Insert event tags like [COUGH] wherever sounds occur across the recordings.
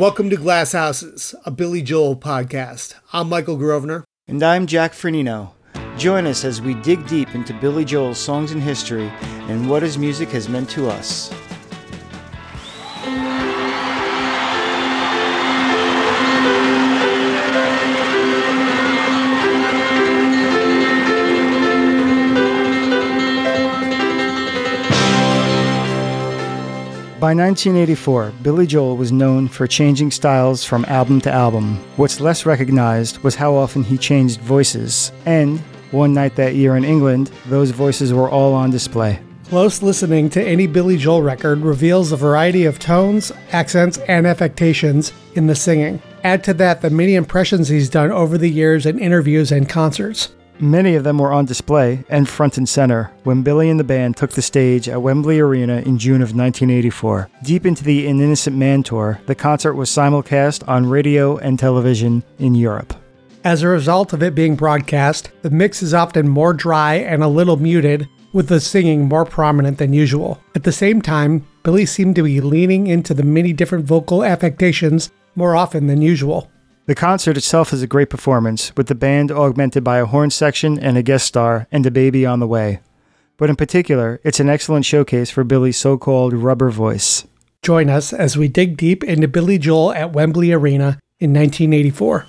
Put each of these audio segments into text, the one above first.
Welcome to Glass Houses, a Billy Joel podcast. I'm Michael Grosvenor. And I'm Jack Fernino. Join us as we dig deep into Billy Joel's songs and history and what his music has meant to us. By 1984, Billy Joel was known for changing styles from album to album. What's less recognized was how often he changed voices. And one night that year in England, those voices were all on display. Close listening to any Billy Joel record reveals a variety of tones, accents, and affectations in the singing. Add to that the many impressions he's done over the years in interviews and concerts. Many of them were on display and front and center when Billy and the band took the stage at Wembley Arena in June of 1984. Deep into the An Innocent Man tour, the concert was simulcast on radio and television in Europe. As a result of it being broadcast, the mix is often more dry and a little muted, with the singing more prominent than usual. At the same time, Billy seemed to be leaning into the many different vocal affectations more often than usual. The concert itself is a great performance, with the band augmented by a horn section and a guest star, and a baby on the way. But in particular, it's an excellent showcase for Billy's so called rubber voice. Join us as we dig deep into Billy Joel at Wembley Arena in 1984.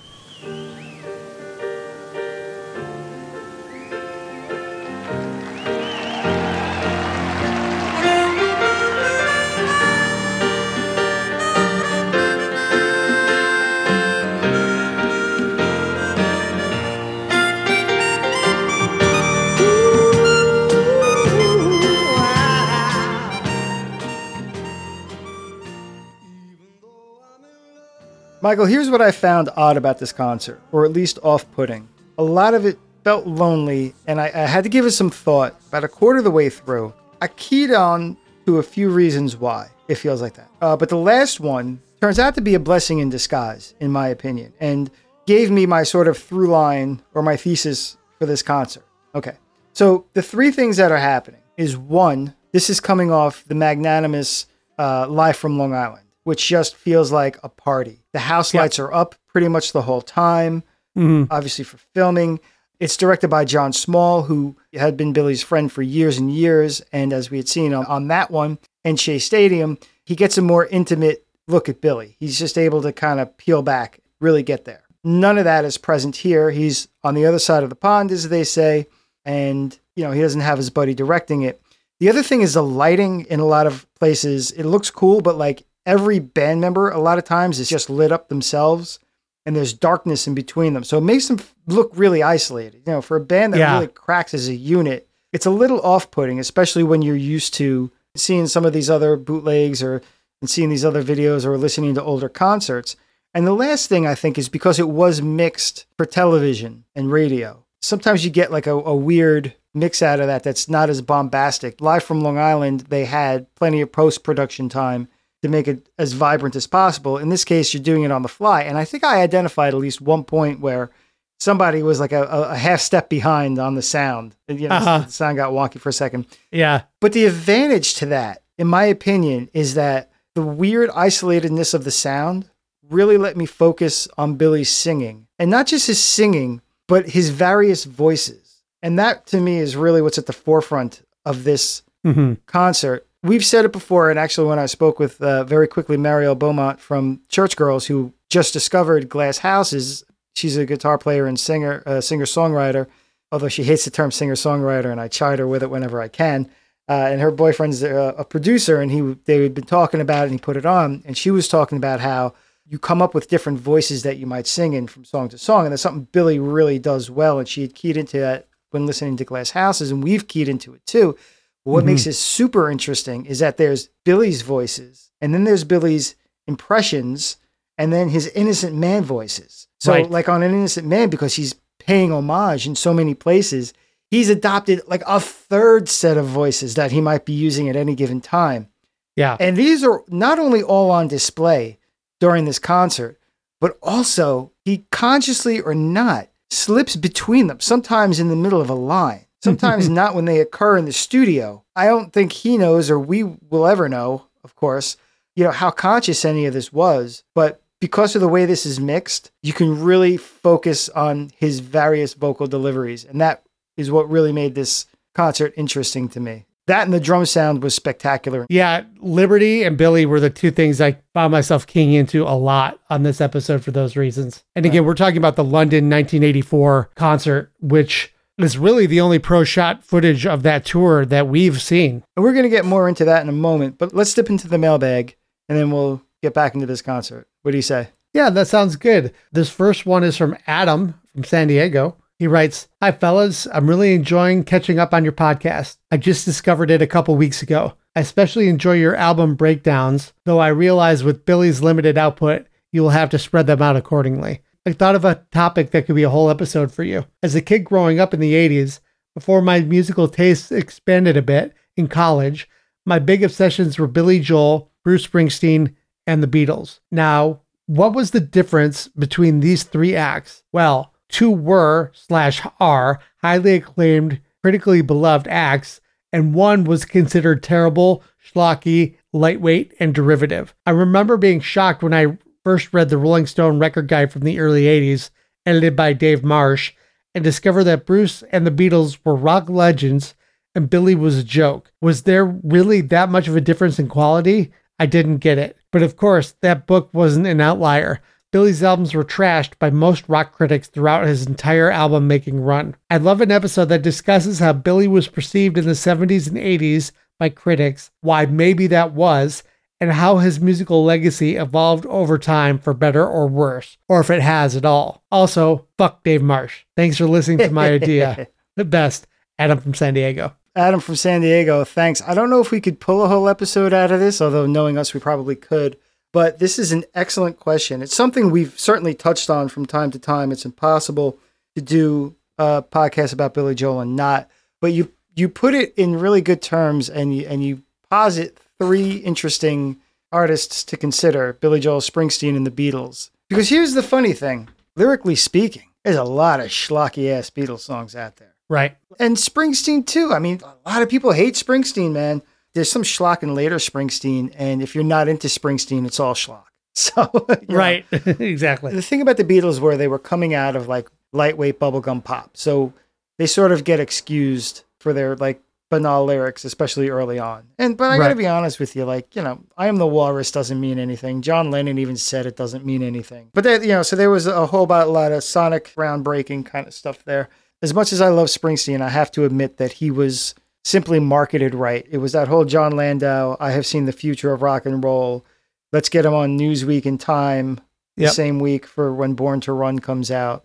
Michael, here's what I found odd about this concert, or at least off putting. A lot of it felt lonely, and I, I, had to give it some thought. About a quarter of the way through, I keyed on to a few reasons why it feels like that. Uh, but the last one turns out to be a blessing in disguise, in my opinion, and gave me my sort of through line or my thesis for this concert. Okay. So the three things that are happening is one, this is coming off the magnanimous uh, Live from Long Island which just feels like a party. The house lights are up pretty much the whole time, mm-hmm. obviously for filming. It's directed by Jon Small, who had been Billy's friend for years and years. And as we had seen on, on that one and Shea Stadium, he gets a more intimate look at Billy. He's just able to kind of peel back, really get there. None of that is present here. He's on the other side of the pond, as they say, and you know he doesn't have his buddy directing it. The other thing is the lighting in a lot of places. It looks cool, but like every band member a lot of times is just lit up themselves and there's darkness in between them. So it makes them look really isolated. You know, for a band that yeah. really cracks as a unit, it's a little off-putting, especially when you're used to seeing some of these other bootlegs or and seeing these other videos or listening to older concerts. And the last thing I think is because it was mixed for television and radio. Sometimes you get like a, a weird mix out of that that's not as bombastic. Live from Long Island, they had plenty of post production time to make it as vibrant as possible. In this case, you're doing it on the fly. And I think I identified at least one point where somebody was like a, a half step behind on the sound. You know, uh-huh. the sound got wonky for a second. Yeah. But the advantage to that, in my opinion, is that the weird isolatedness of the sound really let me focus on Billy's singing. And not just his singing, but his various voices. And that to me is really what's at the forefront of this mm-hmm. concert we've said it before, and actually, when I spoke with uh, very quickly Marielle Beaumont from Church Girls, who just discovered Glass Houses, she's a guitar player and singer, uh, singer songwriter. Although she hates the term singer songwriter, and I chide her with it whenever I can. Uh, and her boyfriend's a, a producer, and he they had been talking about it, and he put it on, and she was talking about how you come up with different voices that you might sing in from song to song, and that's something Billy really does well, and she had keyed into that when listening to Glass Houses, and we've keyed into it too what mm-hmm. makes it super interesting is that there's Billy's voices, and then there's Billy's impressions, and then his innocent man voices. So, right. like on an innocent man, because he's paying homage in so many places, he's adopted like a third set of voices that he might be using at any given time. Yeah. And these are not only all on display during this concert, but also he consciously or not slips between them, sometimes in the middle of a line. Sometimes [LAUGHS] not when they occur in the studio. I don't think he knows, or we will ever know, of course, you know, how conscious any of this was. But because of the way this is mixed, you can really focus on his various vocal deliveries. And that is what really made this concert interesting to me. That and the drum sound was spectacular. Yeah, Liberty and Billy were the two things I found myself keying into a lot on this episode for those reasons. And again, we're talking about the London 1984 concert, which is really the only pro shot footage of that tour that we've seen. And we're going to get more into that in a moment, but let's dip into the mailbag and then we'll get back into this concert. What do you say? Yeah, that sounds good. This first one is from Adam from San Diego. He writes, Hi, fellas. I'm really enjoying catching up on your podcast. I just discovered it a couple weeks ago. I especially enjoy your album breakdowns, though I realize with Billy's limited output, you will have to spread them out accordingly. I thought of a topic that could be a whole episode for you. As a kid growing up in the 80s, before my musical tastes expanded a bit in college, my big obsessions were Billy Joel, Bruce Springsteen, and the Beatles. Now, what was the difference between these three acts? Well, two were slash are highly acclaimed, critically beloved acts, and one was considered terrible, schlocky, lightweight, and derivative. I remember being shocked when I first read the Rolling Stone record guide from the early 80s, edited by Dave Marsh, and discovered that Bruce and the Beatles were rock legends and Billy was a joke. Was there really that much of a difference in quality? I didn't get it. But of course, that book wasn't an outlier. Billy's albums were trashed by most rock critics throughout his entire album making run. I love an episode that discusses how Billy was perceived in the 70s and 80s by critics, why maybe that was, and how his musical legacy evolved over time for better or worse, or if it has at all. Also, fuck Dave Marsh. Thanks for listening to my idea. [LAUGHS] the best, Adam from San Diego. Adam from San Diego, thanks. I don't know if we could pull a whole episode out of this, although knowing us, we probably could. But this is an excellent question. It's something we've certainly touched on from time to time. It's impossible to do a podcast about Billy Joel and not, but you you put it in really good terms and you and you posit three interesting artists to consider: Billy Joel, Springsteen, and the Beatles. Because here's the funny thing: lyrically speaking, there's a lot of schlocky ass Beatles songs out there. Right. And Springsteen too. I mean, a lot of people hate Springsteen, man there's some schlock in later Springsteen, and if you're not into Springsteen, it's all schlock. [LAUGHS] So right, [LAUGHS] exactly. The thing about the Beatles were they were coming out of like lightweight bubblegum pop, so they sort of get excused for their like banal lyrics, especially early on. And but I right. gotta be honest with you, like you know, I am the walrus doesn't mean anything. John Lennon even said it doesn't mean anything. But there, you know, so there was a whole lot of sonic groundbreaking kind of stuff there. As much as I love Springsteen, I have to admit that he was simply marketed right. It was that whole Jon Landau, I have seen the future of rock and roll. Let's get him on Newsweek and Time the yep. same week for when Born to Run comes out.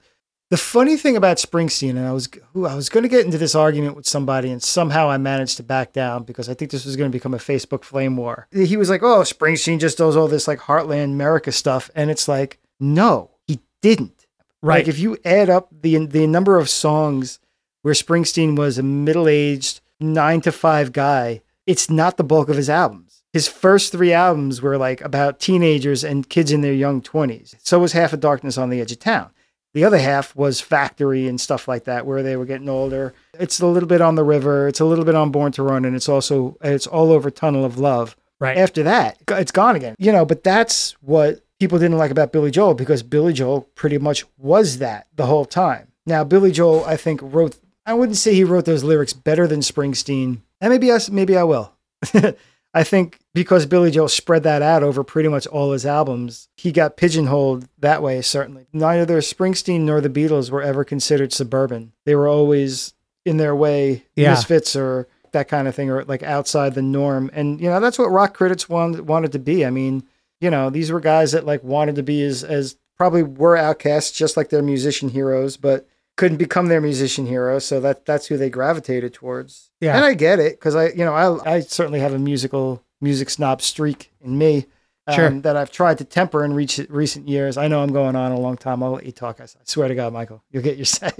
The funny thing about Springsteen, and I was I was going to get into this argument with somebody, and somehow I managed to back down because I think this was going to become a Facebook flame war. He was like, "Oh, Springsteen just does all this like Heartland America stuff," and it's like, no, he didn't. Right. Like if you add up the the number of songs where Springsteen was a middle aged nine to five guy, it's not the bulk of his albums. His first three albums were like about teenagers and kids in their young 20s. So was Half a Darkness on the Edge of Town. The other half was Factory and stuff like that, where they were getting older. It's a little bit on the river, it's a little bit on Born to Run, and it's also it's all over Tunnel of Love. Right. After that, it's gone again. You know, but that's what people didn't like about Billy Joel because Billy Joel pretty much was that the whole time. Now, Billy Joel, I think, wrote I wouldn't say he wrote those lyrics better than Springsteen. And maybe I, maybe I will. [LAUGHS] I think because Billy Joel spread that out over pretty much all his albums, he got pigeonholed that way, certainly. Neither Springsteen nor the Beatles were ever considered suburban. They were always in their way, yeah. misfits or that kind of thing, or like outside the norm. And, you know, that's what rock critics wanted, wanted to be. I mean, you know, these were guys that like wanted to be as, as probably were outcasts, just like their musician heroes, but couldn't become their musician hero, so that that's who they gravitated towards. Yeah, and I get it because I, you know, I I certainly have a musical music snob streak in me. Um, sure. That I've tried to temper in recent recent years. I know I'm going on a long time. I'll let you talk. I swear to God, Michael, you'll get your [LAUGHS] say.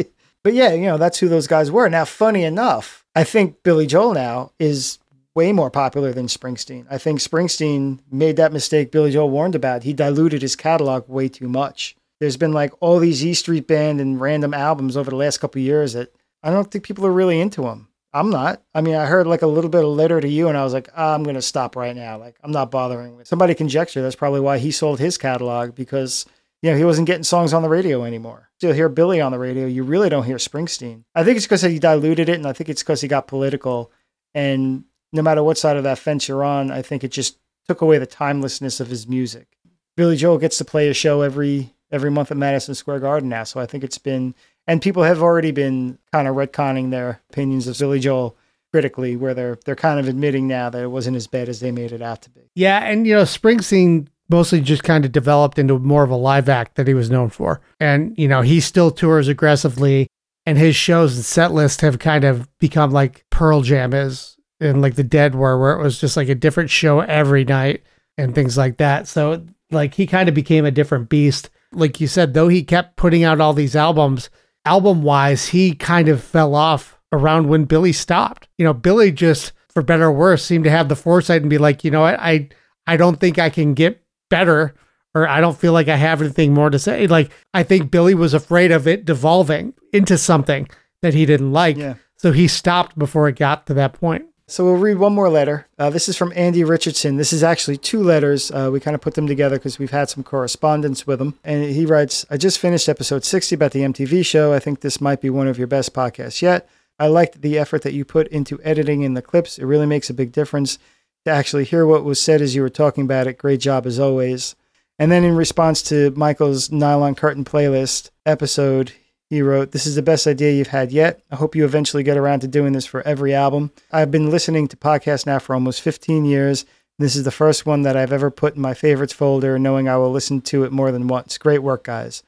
But yeah, you know, that's who those guys were. Now, funny enough, I think Billy Joel now is way more popular than Springsteen. I think Springsteen made that mistake Billy Joel warned about. He diluted his catalog way too much there's been like all these E Street Band and random albums over the last couple years that I don't think people are really into them. I'm not. I mean, I heard like a little bit of letter to you, and I was like, oh, I'm to stop right now. Like, I'm not bothering with. Somebody conjecture that's probably why he sold his catalog because you know he wasn't getting songs on the radio anymore. Still hear Billy on the radio. You really don't hear Springsteen. I think it's because he diluted it, and I think it's because he got political. And no matter what side of that fence you're on, I think it just took away the timelessness of his music. Billy Joel gets to play a show every every month at Madison Square Garden now, so I think it's been and people have already been kind of retconning their opinions of Billy Joel critically, where they're they're kind of admitting now that it wasn't as bad as they made it out to be. Yeah, and you know, Springsteen mostly just kind of developed into more of a live act that he was known for. And, you know, he still tours aggressively and his shows and set list have kind of become like Pearl Jam is and like the Dead were where it was just like a different show every night and things like that. So like he kind of became a different beast. Like you said, though he kept putting out all these albums, album wise, he kind of fell off around when Billy stopped. You know, Billy just, for better or worse, seemed to have the foresight and be like, you know what, I I don't think I can get better or I don't feel like I have anything more to say. Like I think Billy was afraid of it devolving into something that he didn't like. Yeah. So he stopped before it got to that point. So we'll read one more letter. Uh, this is from Andy Richardson. This is actually two letters. Uh, we kind of put them together because we've had some correspondence with him. And he writes I just finished episode 60 about the MTV show. I think this might be one of your best podcasts yet. I liked the effort that you put into editing in the clips. It really makes a big difference to actually hear what was said as you were talking about it. Great job as always. And then in response to Michael's Nylon Curtain playlist episode, he wrote, This is the best idea you've had yet. I hope you eventually get around to doing this for every album. I've been listening to podcasts now for almost 15 years. This is the first one that I've ever put in my favorites folder, knowing I will listen to it more than once. Great work, guys.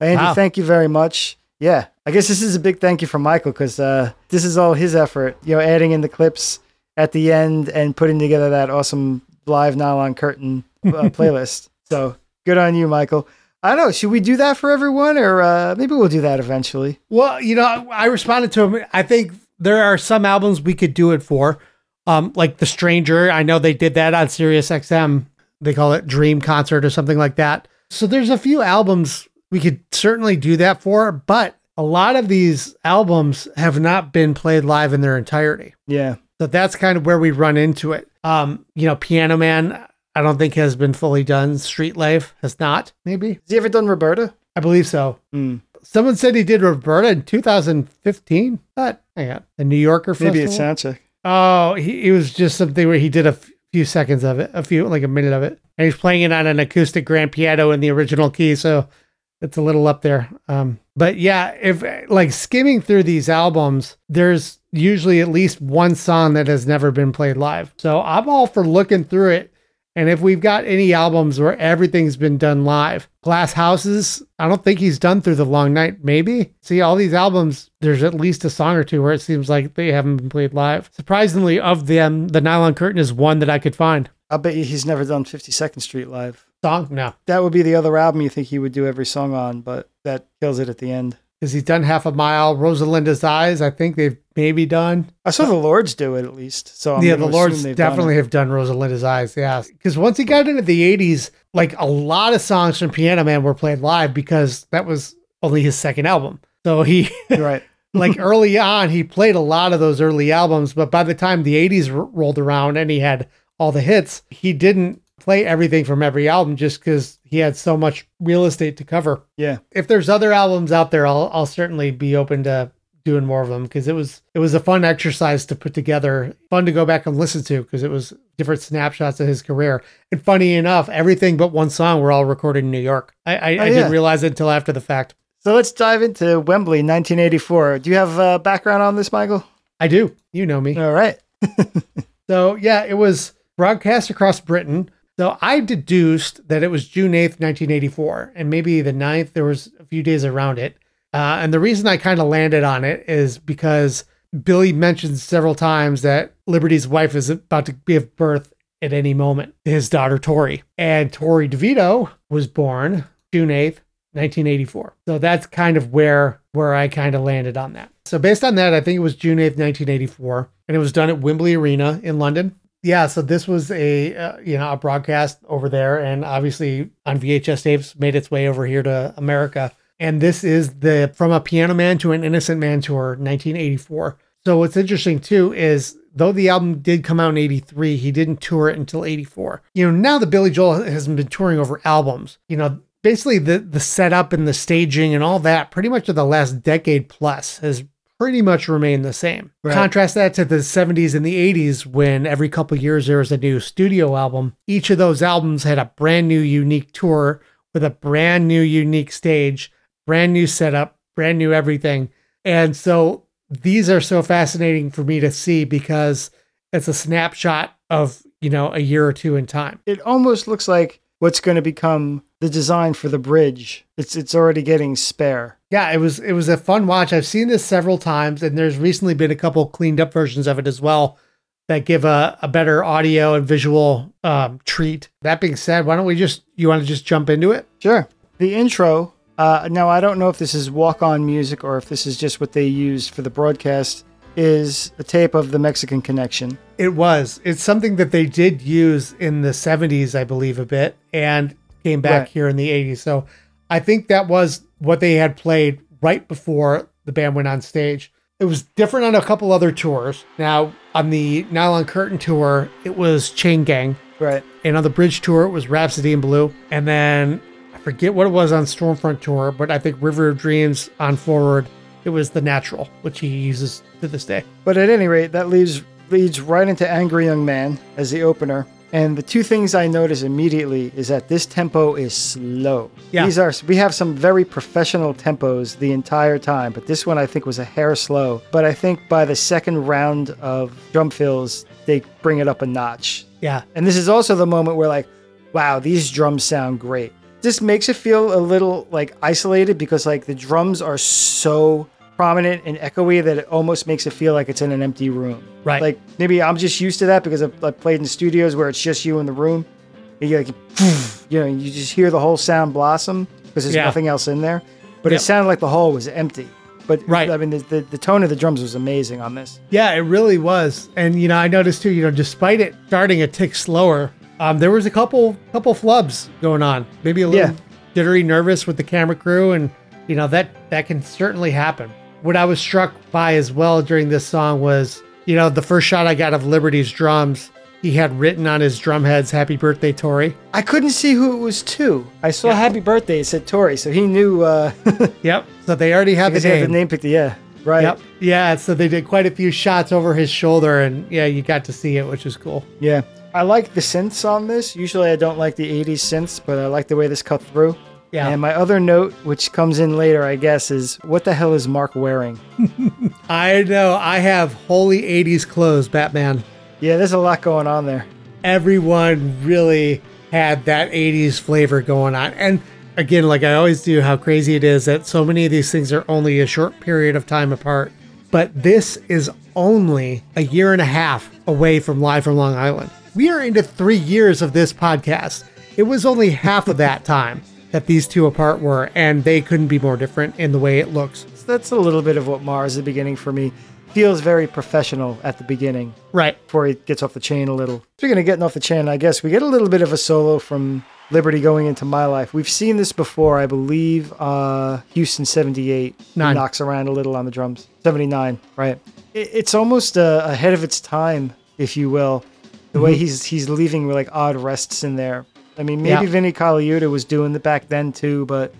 Andy, Wow. thank you very much. Yeah, I guess this is a big thank you from Michael because uh, this is all his effort, you know, adding in the clips at the end and putting together that awesome live nylon curtain uh, [LAUGHS] playlist. So good on you, Michael. I don't know. Should we do that for everyone, or uh, maybe we'll do that eventually? Well, you know, I I responded to him. I think there are some albums we could do it for. Um, like The Stranger. I know they did that on Sirius XM. They call it Dream Concert or something like that. So there's a few albums we could certainly do that for, but a lot of these albums have not been played live in their entirety. Yeah, So that's kind of where we run into it. Um, you know, Piano Man, I don't think has been fully done. Street Life has not, maybe. has he ever done Roberta? I believe so. Hmm. Someone said he did Roberta in 2015. But hang on, the New Yorker Maybe Festival. it's soundcheck. oh, he, it was just something where he did a f- few seconds of it, a few like a minute of it, and he's playing it on an acoustic grand piano in the original key, so it's a little up there. Um, but yeah, if like skimming through these albums, there's usually at least one song that has never been played live. So I'm all for looking through it. And if we've got any albums where everything's been done live, Glass Houses, I don't think he's done through the long night. Maybe. See, all these albums, there's at least a song or two where it seems like they haven't been played live. Surprisingly, of them, the Nylon Curtain is one that I could find. I bet you he's never done 52nd Street live. Song? No. That would be the other album you think he would do every song on, but that kills it at the end. Because he's done Half a Mile. Rosalinda's Eyes, I think they've maybe done. I saw the Lords do it at least. So I'm yeah, the Lords they've done definitely have done Rosalinda's Eyes. Yeah, because once he got into the '80s, like a lot of songs from Piano Man were played live because that was only his second album. So he, [LAUGHS] You're right. [LAUGHS] like early on, he played a lot of those early albums. But by the time the '80s r- rolled around and he had all the hits, he didn't play everything from every album just because he had so much real estate to cover. Yeah. If there's other albums out there, I'll I'll certainly be open to doing more of them because it was it was a fun exercise to put together, fun to go back and listen to because it was different snapshots of his career. And funny enough, everything but one song were all recorded in New York. I I, I yeah. didn't realize it until after the fact. So let's dive into Wembley 1984. Do you have uh, background on this, Michael? I do, you know me. All right. [LAUGHS] So yeah, it was broadcast across Britain. So I deduced that it was June 8th, 1984, and maybe the 9th, there was a few days around it. Uh, and the reason I kind of landed on it is because Billy mentioned several times that Liberty's wife is about to give birth at any moment his daughter Tori. And Tori DeVitto was born June 8th, 1984. So that's kind of where where I kind of landed on that. So based on that, I think it was June 8th, 1984, and it was done at Wembley Arena in London. Yeah, so this was a uh, you know a broadcast over there, and obviously on VHS tapes made its way over here to America. And this is the From a Piano Man to an Innocent Man tour, 1984. So what's interesting too is though the album did come out in 83, he didn't tour it until 84. You know, now that Billy Joel hasn't been touring over albums, you know, basically the the setup and the staging and all that pretty much of the last decade plus has pretty much remain the same. Right. Contrast that to the 70s and the 80s when every couple years there was a new studio album. Each of those albums had a brand new unique tour with a brand new unique stage, brand new setup, brand new everything. And so these are so fascinating for me to see because it's a snapshot of, you know, a year or two in time. It almost looks like what's going to become the design for the bridge. It's it's already getting spare. Yeah, it was it was a fun watch. I've seen this several times, and there's recently been a couple cleaned up versions of it as well that give a, a better audio and visual um, treat. That being said, why don't we just you want to just jump into it? Sure. The intro. Uh, now I don't know if this is walk-on music or if this is just what they used for the broadcast. Is a tape of the Mexican Connection. It was. It's something that they did use in the 70s, I believe, a bit, and came back Right. here in the 80s. So I think that was what they had played right before the band went on stage. It was different on a couple other tours. Now, on the Nylon Curtain tour, it was Chain Gang. Right. And on the Bridge tour, it was Rhapsody in Blue. And then I forget what it was on Storm Front tour, but I think River of Dreams on Forward, it was The Natural, which he uses to this day. But at any rate, that leads leads right into Angry Young Man as the opener. And the two things I notice immediately is that this tempo is slow. Yeah. These are we have some very professional tempos the entire time, but this one I think was a hair slow. But I think by the second round of drum fills, they bring it up a notch. Yeah. And this is also the moment where like, wow, these drums sound great. This makes it feel a little like isolated because like the drums are so prominent and echoey that it almost makes it feel like it's in an empty room. Right. Like maybe I'm just used to that because I've, I've played in studios where it's just you in the room. And you like, [LAUGHS] you know, you just hear the whole sound blossom because there's Yeah. nothing else in there. But Yep. it sounded like the hall was empty. But Right. I mean, the, the, the tone of the drums was amazing on this. Yeah, it really was. And you know, I noticed too, you know, despite it starting a tick slower, um, there was a couple couple flubs going on. Maybe a little Yeah. jittery, nervous with the camera crew, and you know that that can certainly happen. What I was struck by as well during this song was, you know, the first shot I got of Liberty's drums. He had written on his drum heads "Happy Birthday, Tori." I couldn't see who it was to. I saw Yeah. Happy Birthday. It said Tori, so he knew uh, [LAUGHS] Yep. So they already had the he had name. the name picked. Yeah, right. Yep. Yeah. So they did quite a few shots over his shoulder, and yeah, you got to see it, which is cool. Yeah. I like the synths on this. Usually I don't like the 80s synths, but I like the way this cut through. Yeah. And my other note, which comes in later, I guess, is what the hell is Mark wearing? [LAUGHS] I know. I have holy 80s clothes, Batman. Yeah, there's a lot going on there. Everyone really had that 80s flavor going on. And again, like I always do, how crazy it is that so many of these things are only a short period of time apart. But this is only a year and a half away from Live from Long Island. We are into three years of this podcast. It was only half of that time that these two apart were, and they couldn't be more different in the way it looks. So that's a little bit of what Mars the beginning for me. Feels very professional at the beginning Right. before he gets off the chain a little. Speaking of getting off the chain, I guess we get a little bit of a solo from Liberty going into my life. We've seen this before, I believe. Uh, Houston '78 knocks around a little on the drums. '79, right? It, it's almost uh, ahead of its time, if you will. The way he's he's leaving like odd rests in there. I mean, maybe Yeah. Vinny Colaiuta was doing it back then too, but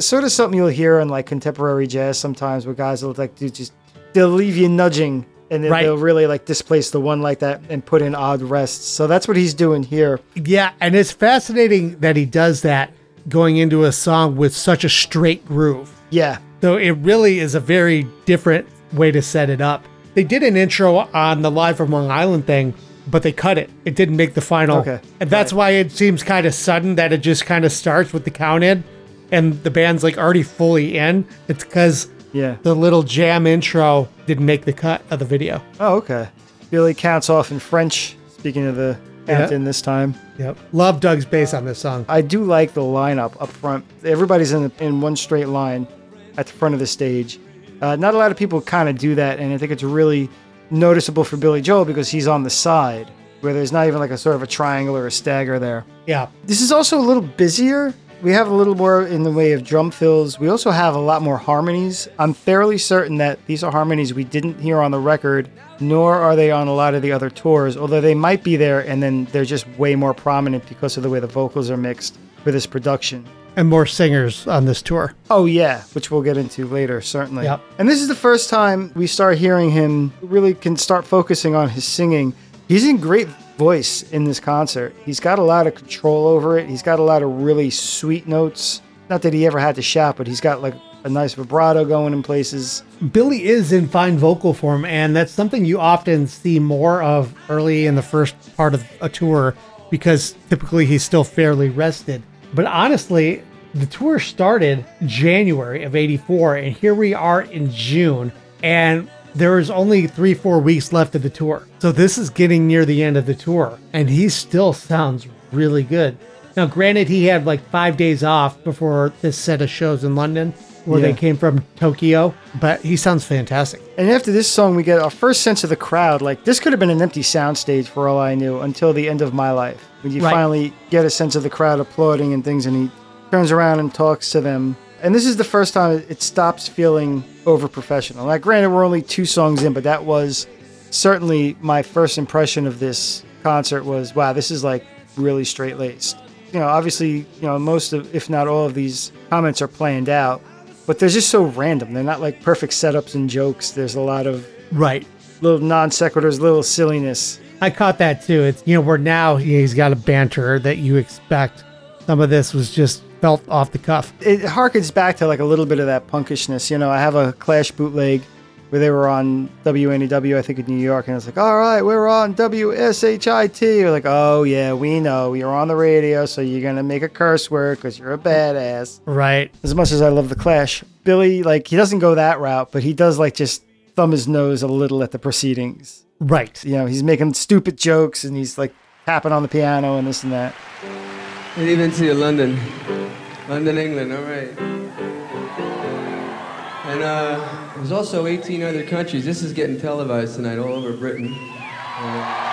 sort of something you'll hear in like contemporary jazz sometimes, where guys will like do just they'll leave you nudging and then Right. they'll really like displace the one like that and put in odd rests. So that's what he's doing here. Yeah, and it's fascinating that he does that going into a song with such a straight groove. Yeah, So it really is a very different way to set it up. They did an intro on the Live from Long Island thing, but they cut it. It didn't make the final. Okay, And that's why it seems kind of sudden that it just kind of starts with the count in and the band's like already fully in. It's because yeah. the little jam intro didn't make the cut of the video. Oh, okay. Billy counts off in French. Speaking of the count in this time, Yep. Love Doug's bass on this song. I do like the lineup up front. Everybody's in in one straight line at the front of the stage. Uh, not a lot of people kind of do that, and I think it's really noticeable for Billy Joel because he's on the side where there's not even like a sort of a triangle or a stagger there. Yeah. This is also a little busier we have a little more in the way of drum fills. We also have a lot more harmonies. I'm fairly certain that these are harmonies we didn't hear on the record, nor are they on a lot of the other tours, although they might be there and then they're just way more prominent because of the way the vocals are mixed for this production. And more singers on this tour. Oh yeah, which we'll get into later, certainly. Yep. And this is the first time we start hearing him really can start focusing on his singing. He's in great voice in this concert. He's got a lot of control over it. He's got a lot of really sweet notes. Not that he ever had to shout, but he's got like a nice vibrato going in places. Billy is in fine vocal form, and that's something you often see more of early in the first part of a tour because typically he's still fairly rested. But honestly, the tour started January of 84, and here we are in June, and there is only three, four weeks left of the tour. So this is getting near the end of the tour, and he still sounds really good. Now, granted, he had like five days off before this set of shows in London, where Yeah. they came from Tokyo, but he sounds fantastic. And after this song, we get our first sense of the crowd. Like this could have been an empty soundstage for all I knew until the end of my life. When you Right. finally get a sense of the crowd applauding and things, and he turns around and talks to them. And this is the first time it- it stops feeling over professional. Now, granted, we're only two songs in, but that was certainly my first impression of this concert was wow, this is like really straight laced. You know, obviously, you know, most of, if not all of these comments are planned out, but they're just so random. They're not like perfect setups and jokes. There's a lot of Right. little non sequiturs, little silliness. I caught that too. It's you know where now he's got a banter that you expect. Some of this was just felt off the cuff. It harkens back to like a little bit of that punkishness. You know, I have a Clash bootleg where they were on WNEW, I think in New York, and it's like, all right, we're on WSHIT. We're like, oh yeah, we know you're on the radio, so you're gonna make a curse word because you're a badass. Right. As much as I love the Clash, Billy like he doesn't go that route, but he does like just thumb his nose a little at the proceedings. Right. You know, he's making stupid jokes and he's like tapping on the piano and this and that. And even to you, London. London, England, all right. And uh, there's also 18 other countries. This is getting televised tonight all over Britain. Uh,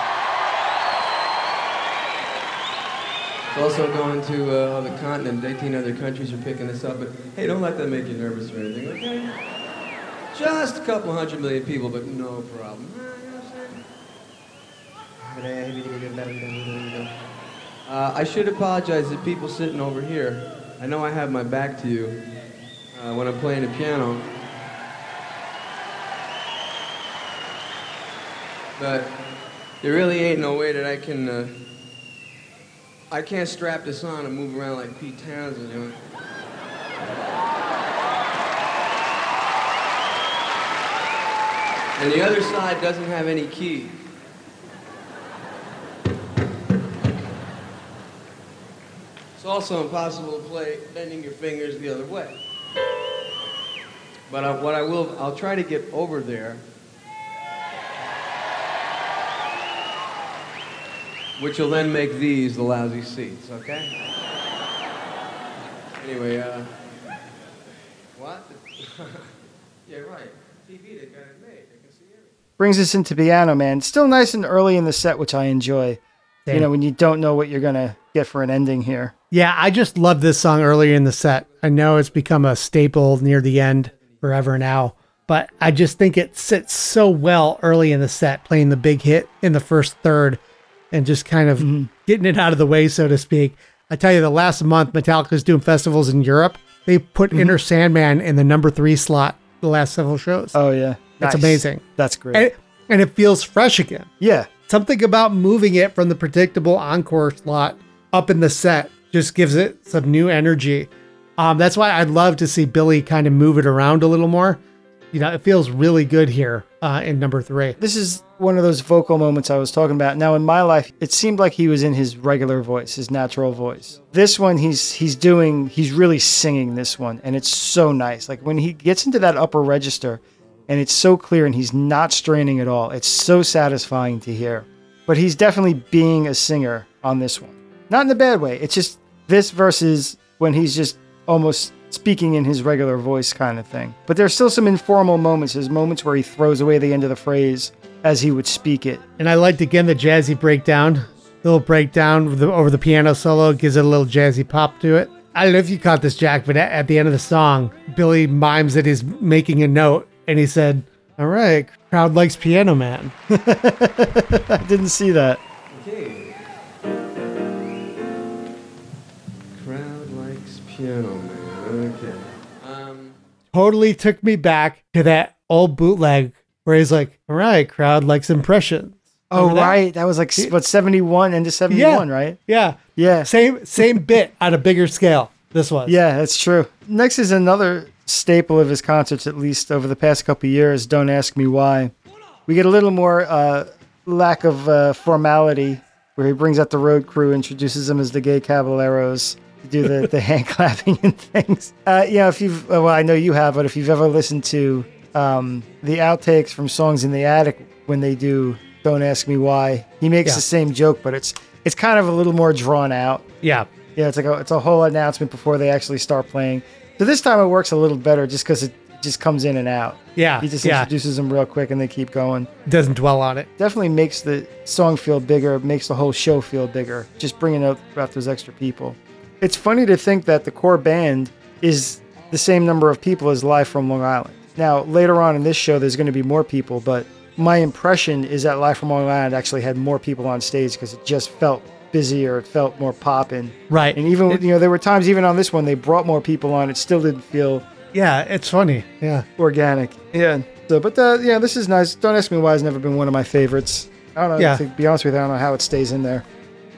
it's also going to uh, other continents. 18 other countries are picking this up. But hey, don't let that make you nervous or anything, okay? Just a couple hundred million people, but no problem. Uh, I should apologize to people sitting over here. I know I have my back to you uh, when I'm playing the piano. But there really ain't no way that I can. Uh, I can't strap this on and move around like Pete Townshend. You know? And the other side doesn't have any key. It's also impossible to play bending your fingers the other way. But I, what I will, I'll try to get over there. Which will then make these the lousy seats, okay? Anyway, uh, what? [LAUGHS] yeah, right. TV, they got it made. They can see everything. Brings us into Piano Man. Still nice and early in the set, which I enjoy. You know, when you don't know what you're gonna get for an ending here. Yeah, I just love this song earlier in the set. I know it's become a staple near the end forever now, but I just think it sits so well early in the set, playing the big hit in the first third and just kind of getting it out of the way, so to speak. I tell you, the last month Metallica's doing festivals in Europe. They put Enter Sandman in the number three slot the last several shows. Oh yeah, That's Nice. amazing. That's great. and, and it feels fresh again. yeah, Something about moving it from the predictable encore slot up in the set just gives it some new energy. Um, that's why I'd love to see Billy kind of move it around a little more. You know, it feels really good here uh, in number three. this is one of those vocal moments I was talking about. Now in my life, it seemed like he was in his regular voice, his natural voice. This one, he's he's doing, he's really singing this one, and it's so nice. Like when he gets into that upper register, and it's so clear, and he's not straining at all. It's so satisfying to hear. But he's definitely being a singer on this one, not in a bad way. It's just this versus when he's just almost speaking in his regular voice kind of thing. But there's still some informal moments. There's moments where he throws away the end of the phrase as he would speak it. And I liked again the jazzy breakdown, little breakdown the, over the piano solo gives it a little jazzy pop to it. I don't know if you caught this, Jack, but at, at the end of the song, Billy mimes that he's making a note, and he said, "All right, crowd likes Piano Man." [LAUGHS] [LAUGHS] I didn't see that. Okay. Totally took me back to that old bootleg where he's like, "All right, crowd likes impressions." Oh, that? right. That was like, what, 71 into 71, right? Yeah, Yeah. same same [LAUGHS] bit on a bigger scale. This was. Yeah, that's true. Next is another staple of his concerts, at least over the past couple of years. Don't ask me why. We get a little more uh, lack of uh, formality, where he brings out the road crew, introduces them as the gay caballeros, do the, the hand [LAUGHS] clapping and things. Uh, yeah, if you've uh, well, I know you have, but if you've ever listened to um, the outtakes from songs in the attic when they do "Don't Ask Me Why," he makes Yeah. the same joke, but it's it's kind of a little more drawn out. yeah, Yeah, it's like a, it's a whole announcement before they actually start playing. So this time it works a little better just because it just comes in and out. yeah, He just yeah. introduces them real quick and they keep going. Doesn't dwell on it. Definitely makes the song feel bigger, makes the whole show feel bigger, just bringing out, out those extra people. It's funny to think that the core band is the same number of people as Live from Long Island. Now, later on in this show, there's going to be more people, but my impression is that Live from Long Island actually had more people on stage because it just felt busier, it felt more poppin'. Right. And even you know, there were times even on this one they brought more people on. It still didn't feel Yeah, it's funny. Yeah. organic. Yeah. So, but uh, yeah, this is nice. Don't ask me why it's never been one of my favorites. I don't know. Yeah. To be honest with you, I don't know how it stays in there.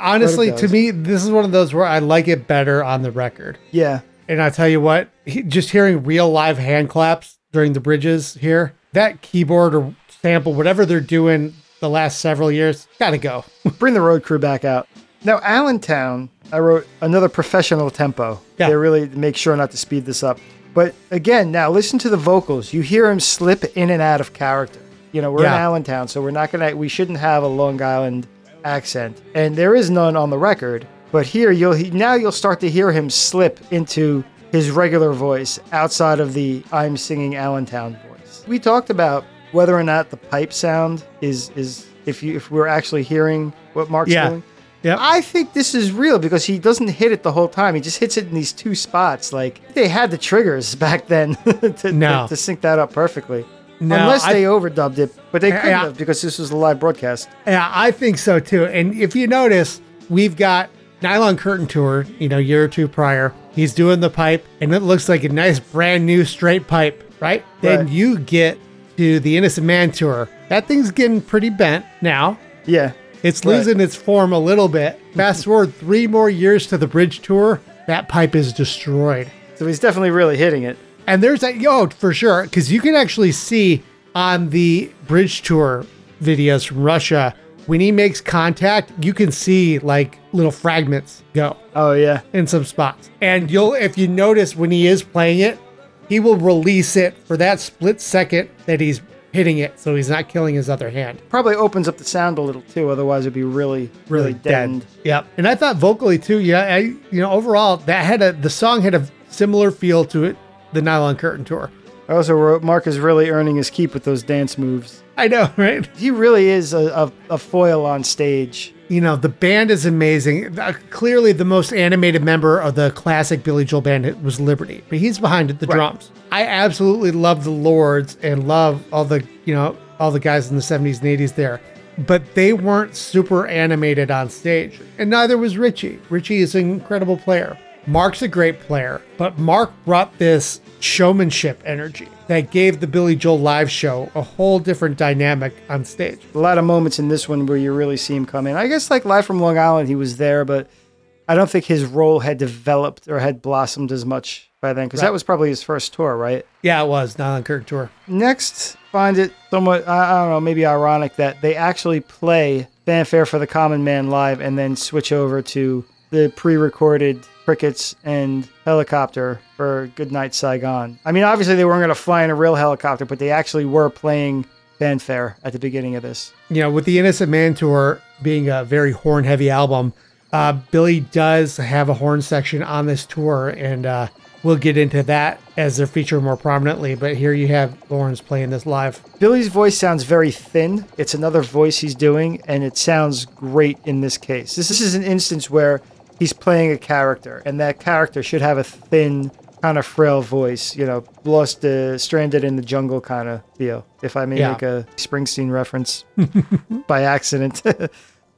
Honestly, to me, this is one of those where I like it better on the record. Yeah. And I tell you what, he, just hearing real live hand claps during the bridges here, that keyboard or sample, whatever they're doing the last several years, gotta go. [LAUGHS] Bring the road crew back out. Now, Allentown, I wrote another professional tempo. Yeah. They really make sure not to speed this up. But again, now listen to the vocals. You hear him slip in and out of character. You know, we're in Allentown, so we're not gonna. We shouldn't have a Long Island accent, and there is none on the record. But here, you'll he, now you'll start to hear him slip into his regular voice outside of the "I'm singing Allentown" voice. We talked about whether or not the pipe sound is is if you if we're actually hearing what Mark's doing, Yeah. doing. Yep. I think this is real because he doesn't hit it the whole time. He just hits it in these two spots. Like they had the triggers [LAUGHS] back then [LAUGHS] to, No. to, to sync that up perfectly. Unless I- they overdubbed it, but they couldn't have because this was a live broadcast. Yeah, I think so too. And if you notice, we've got Nylon Curtain Tour, you know, year or two prior. He's doing the pipe, and it looks like a nice brand new straight pipe, right? Then you get to the Innocent Man Tour. That thing's getting pretty bent now. Yeah, It's Right. losing its form a little bit. Fast [LAUGHS] forward three more years to the bridge tour, that pipe is destroyed. so he's definitely really hitting it. And there's that, yo, for sure, because you can actually see on the bridge tour videos from Russia, when he makes contact, you can see like little fragments go Oh yeah, in some spots. And you'll, if you notice when he is playing it, he will release it for that split second that he's hitting it, so he's not killing his other hand. probably opens up the sound a little too. Otherwise, it'd be really, really, deadened. Yep. And I thought vocally too, yeah, I, you know, overall that had a the song had a similar feel to it, the Nylon Curtain tour. I also wrote Mark is really earning his keep with those dance moves. I know, right? He really is a, a, a foil on stage. You know, the band is amazing. Uh, clearly, the most animated member of the classic Billy Joel band was Liberty, but he's behind the drums. I absolutely love the Lords and love all the, you know, all the guys in the 70s and 80s there. But they weren't super animated on stage, and neither was Richie. Richie is an incredible player. Mark's a great player, but Mark brought this showmanship energy that gave the Billy Joel live show a whole different dynamic on stage. A lot of moments in this one where you really see him come in. I guess like Live from Long Island, he was there, but I don't think his role had developed or had blossomed as much by then because Right. that was probably his first tour, right? Yeah, it was Nylon Kirk Tour. Next, find it somewhat, I, I don't know, maybe ironic that they actually play Fanfare for the Common Man live and then switch over to the pre recorded Crickets and Helicopter for Goodnight Saigon. I mean, obviously, they weren't going to fly in a real helicopter, but they actually were playing Fanfare at the beginning of this. you know, with the Innocent Man tour being a very horn heavy album, uh, Billy does have a horn section on this tour, and uh, we'll get into that as they're featured more prominently. But here you have Lawrence playing this live. Billy's voice sounds very thin. It's another voice he's doing, and it sounds great in this case. This, this is an instance where he's playing a character, and that character should have a thin, kind of frail voice. You know, lost, uh, stranded in the jungle kind of feel. If I may Yeah. make a Springsteen reference [LAUGHS] by accident. [LAUGHS]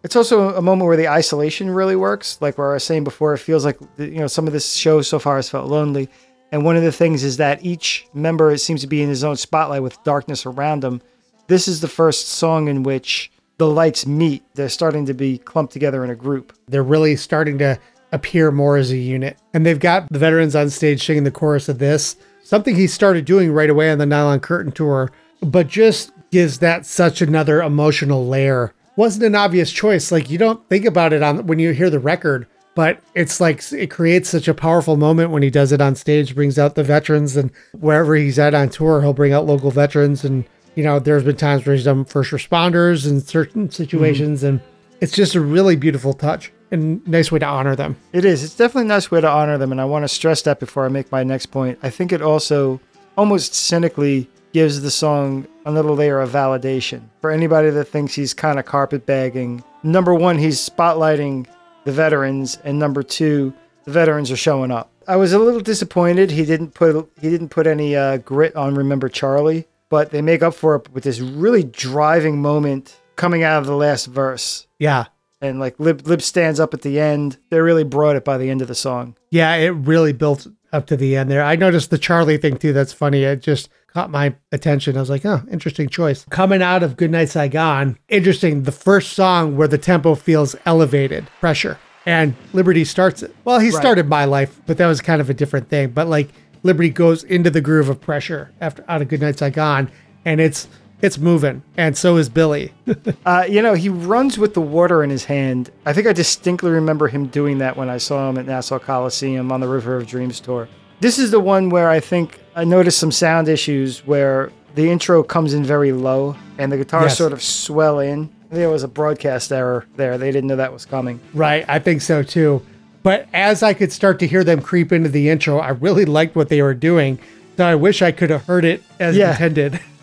It's also a moment where the isolation really works. Like where I was saying before, it feels like you know some of this show so far has felt lonely, and one of the things is that each member seems to be in his own spotlight with darkness around him. This is the first song in which the lights meet. They're starting to be clumped together in a group. They're really starting to appear more as a unit. And they've got the veterans on stage singing the chorus of this, something he started doing right away on the Nylon Curtain tour, but just gives that such another emotional layer. Wasn't an obvious choice. Like you don't think about it on when you hear the record, but it's like it creates such a powerful moment when he does it on stage, brings out the veterans and wherever he's at on tour, he'll bring out local veterans and you know, there's been times where he's done first responders in certain situations and it's just a really beautiful touch and nice way to honor them. It is. It's definitely a nice way to honor them, and I want to stress that before I make my next point. I think it also almost cynically gives the song another layer of validation for anybody that thinks he's kind of carpetbagging. Number one, he's spotlighting the veterans, and number two, the veterans are showing up. I was a little disappointed he didn't put he didn't put any uh, grit on Remember Charlie, but they make up for it with this really driving moment coming out of the last verse Yeah. and like lib lib stands up at the end they really brought it by the end of the song Yeah, it really built up to the end there. I noticed the Charlie thing too. That's funny. It just caught my attention. I was like, oh, interesting choice. Coming out of Goodnight Saigon, interesting. The first song where the tempo feels elevated, pressure, and Liberty starts it. Well, he Right. started My Life, but that was kind of a different thing. But like Liberty goes into the groove of pressure after out of Goodnight Saigon, and it's it's moving, and so is Billy. [LAUGHS] uh, you know he runs with the water in his hand i think i distinctly remember him doing that when i saw him at nassau coliseum on the river of dreams tour this is the one where i think i noticed some sound issues where the intro comes in very low and the guitars Yes. sort of swell in I think it was a broadcast error there they didn't know that was coming Right, I think so too. But as I could start to hear them creep into the intro, I really liked what they were doing. So I wish I could have heard it as Yeah. intended. [LAUGHS]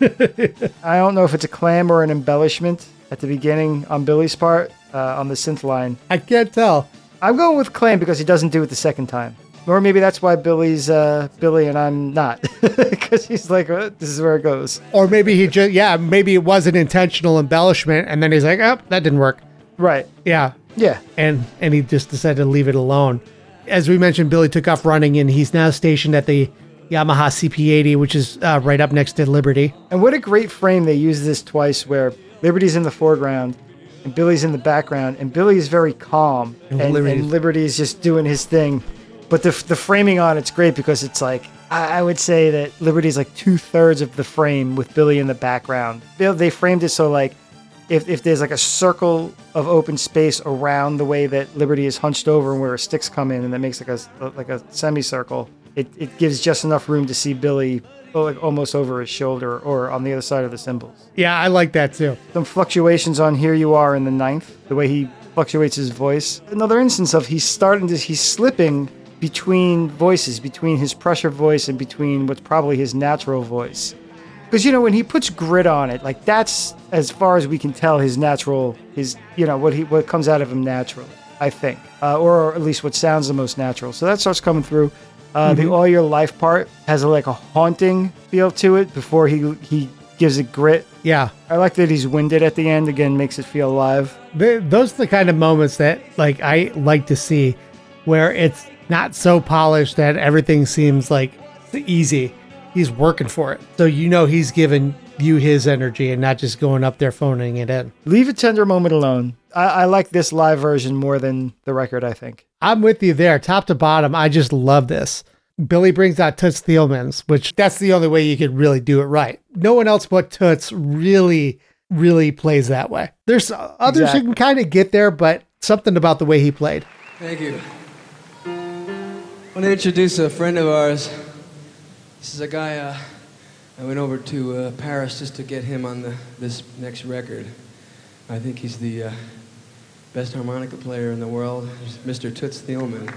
I don't know if it's a clam or an embellishment at the beginning on Billy's part uh, on the synth line. I can't tell. I'm going with clam because he doesn't do it the second time. Or maybe that's why Billy's uh, Billy and I'm not, [LAUGHS] because he's like, uh, this is where it goes. Or maybe he just, yeah, maybe it was an intentional embellishment, and then he's like, oh, that didn't work. Right? Yeah, Yeah. and and he just decided to leave it alone. As we mentioned, Billy took off running, and he's now stationed at the Yamaha CP80, which is uh, right up next to Liberty. And what a great frame they use this twice, where Liberty's in the foreground and Billy's in the background, and Billy is very calm, And and, Liberty's- and Liberty's just doing his thing. But the the framing on it's great because it's like I, I would say that Liberty's like two thirds of the frame with Billy in the background. They, they framed it so like if, if there's like a circle of open space around the way that Liberty is hunched over and where her sticks come in, and that makes like a like a semicircle, it, it gives just enough room to see Billy oh, like almost over his shoulder or on the other side of the cymbals. Yeah, I like that too. Some fluctuations on "Here You Are" in the ninth, the way he fluctuates his voice. Another instance of he's starting to he's slipping between voices, between his pressure voice and between what's probably his natural voice. Because you know when he puts grit on it, like that's as far as we can tell his natural, his you know what he what comes out of him naturally. I think, uh, or at least what sounds the most natural. So that starts coming through. Uh, The all your life part has a, like a haunting feel to it before he he gives it grit. Yeah, I like that he's winded at the end. Again, makes it feel alive. Th those are the kind of moments that like I like to see, where it's not so polished that everything seems like easy. He's working for it, so you know he's giving you his energy and not just going up there phoning it in. Leave a tender moment alone. I, I like this live version more than the record. I think. I'm with you there, top to bottom. I just love this. Billy brings out Toots Thielemans, which that's the only way you could really do it right. No one else but Toots really, really plays that way. There's others Exactly. who can kind of get there, but something about the way he played. Thank you. I want to introduce a friend of ours. This is a guy uh, I went over to uh, Paris just to get him on the, this next record. I think he's the uh, best harmonica player in the world, Mr. Toots Thielemans.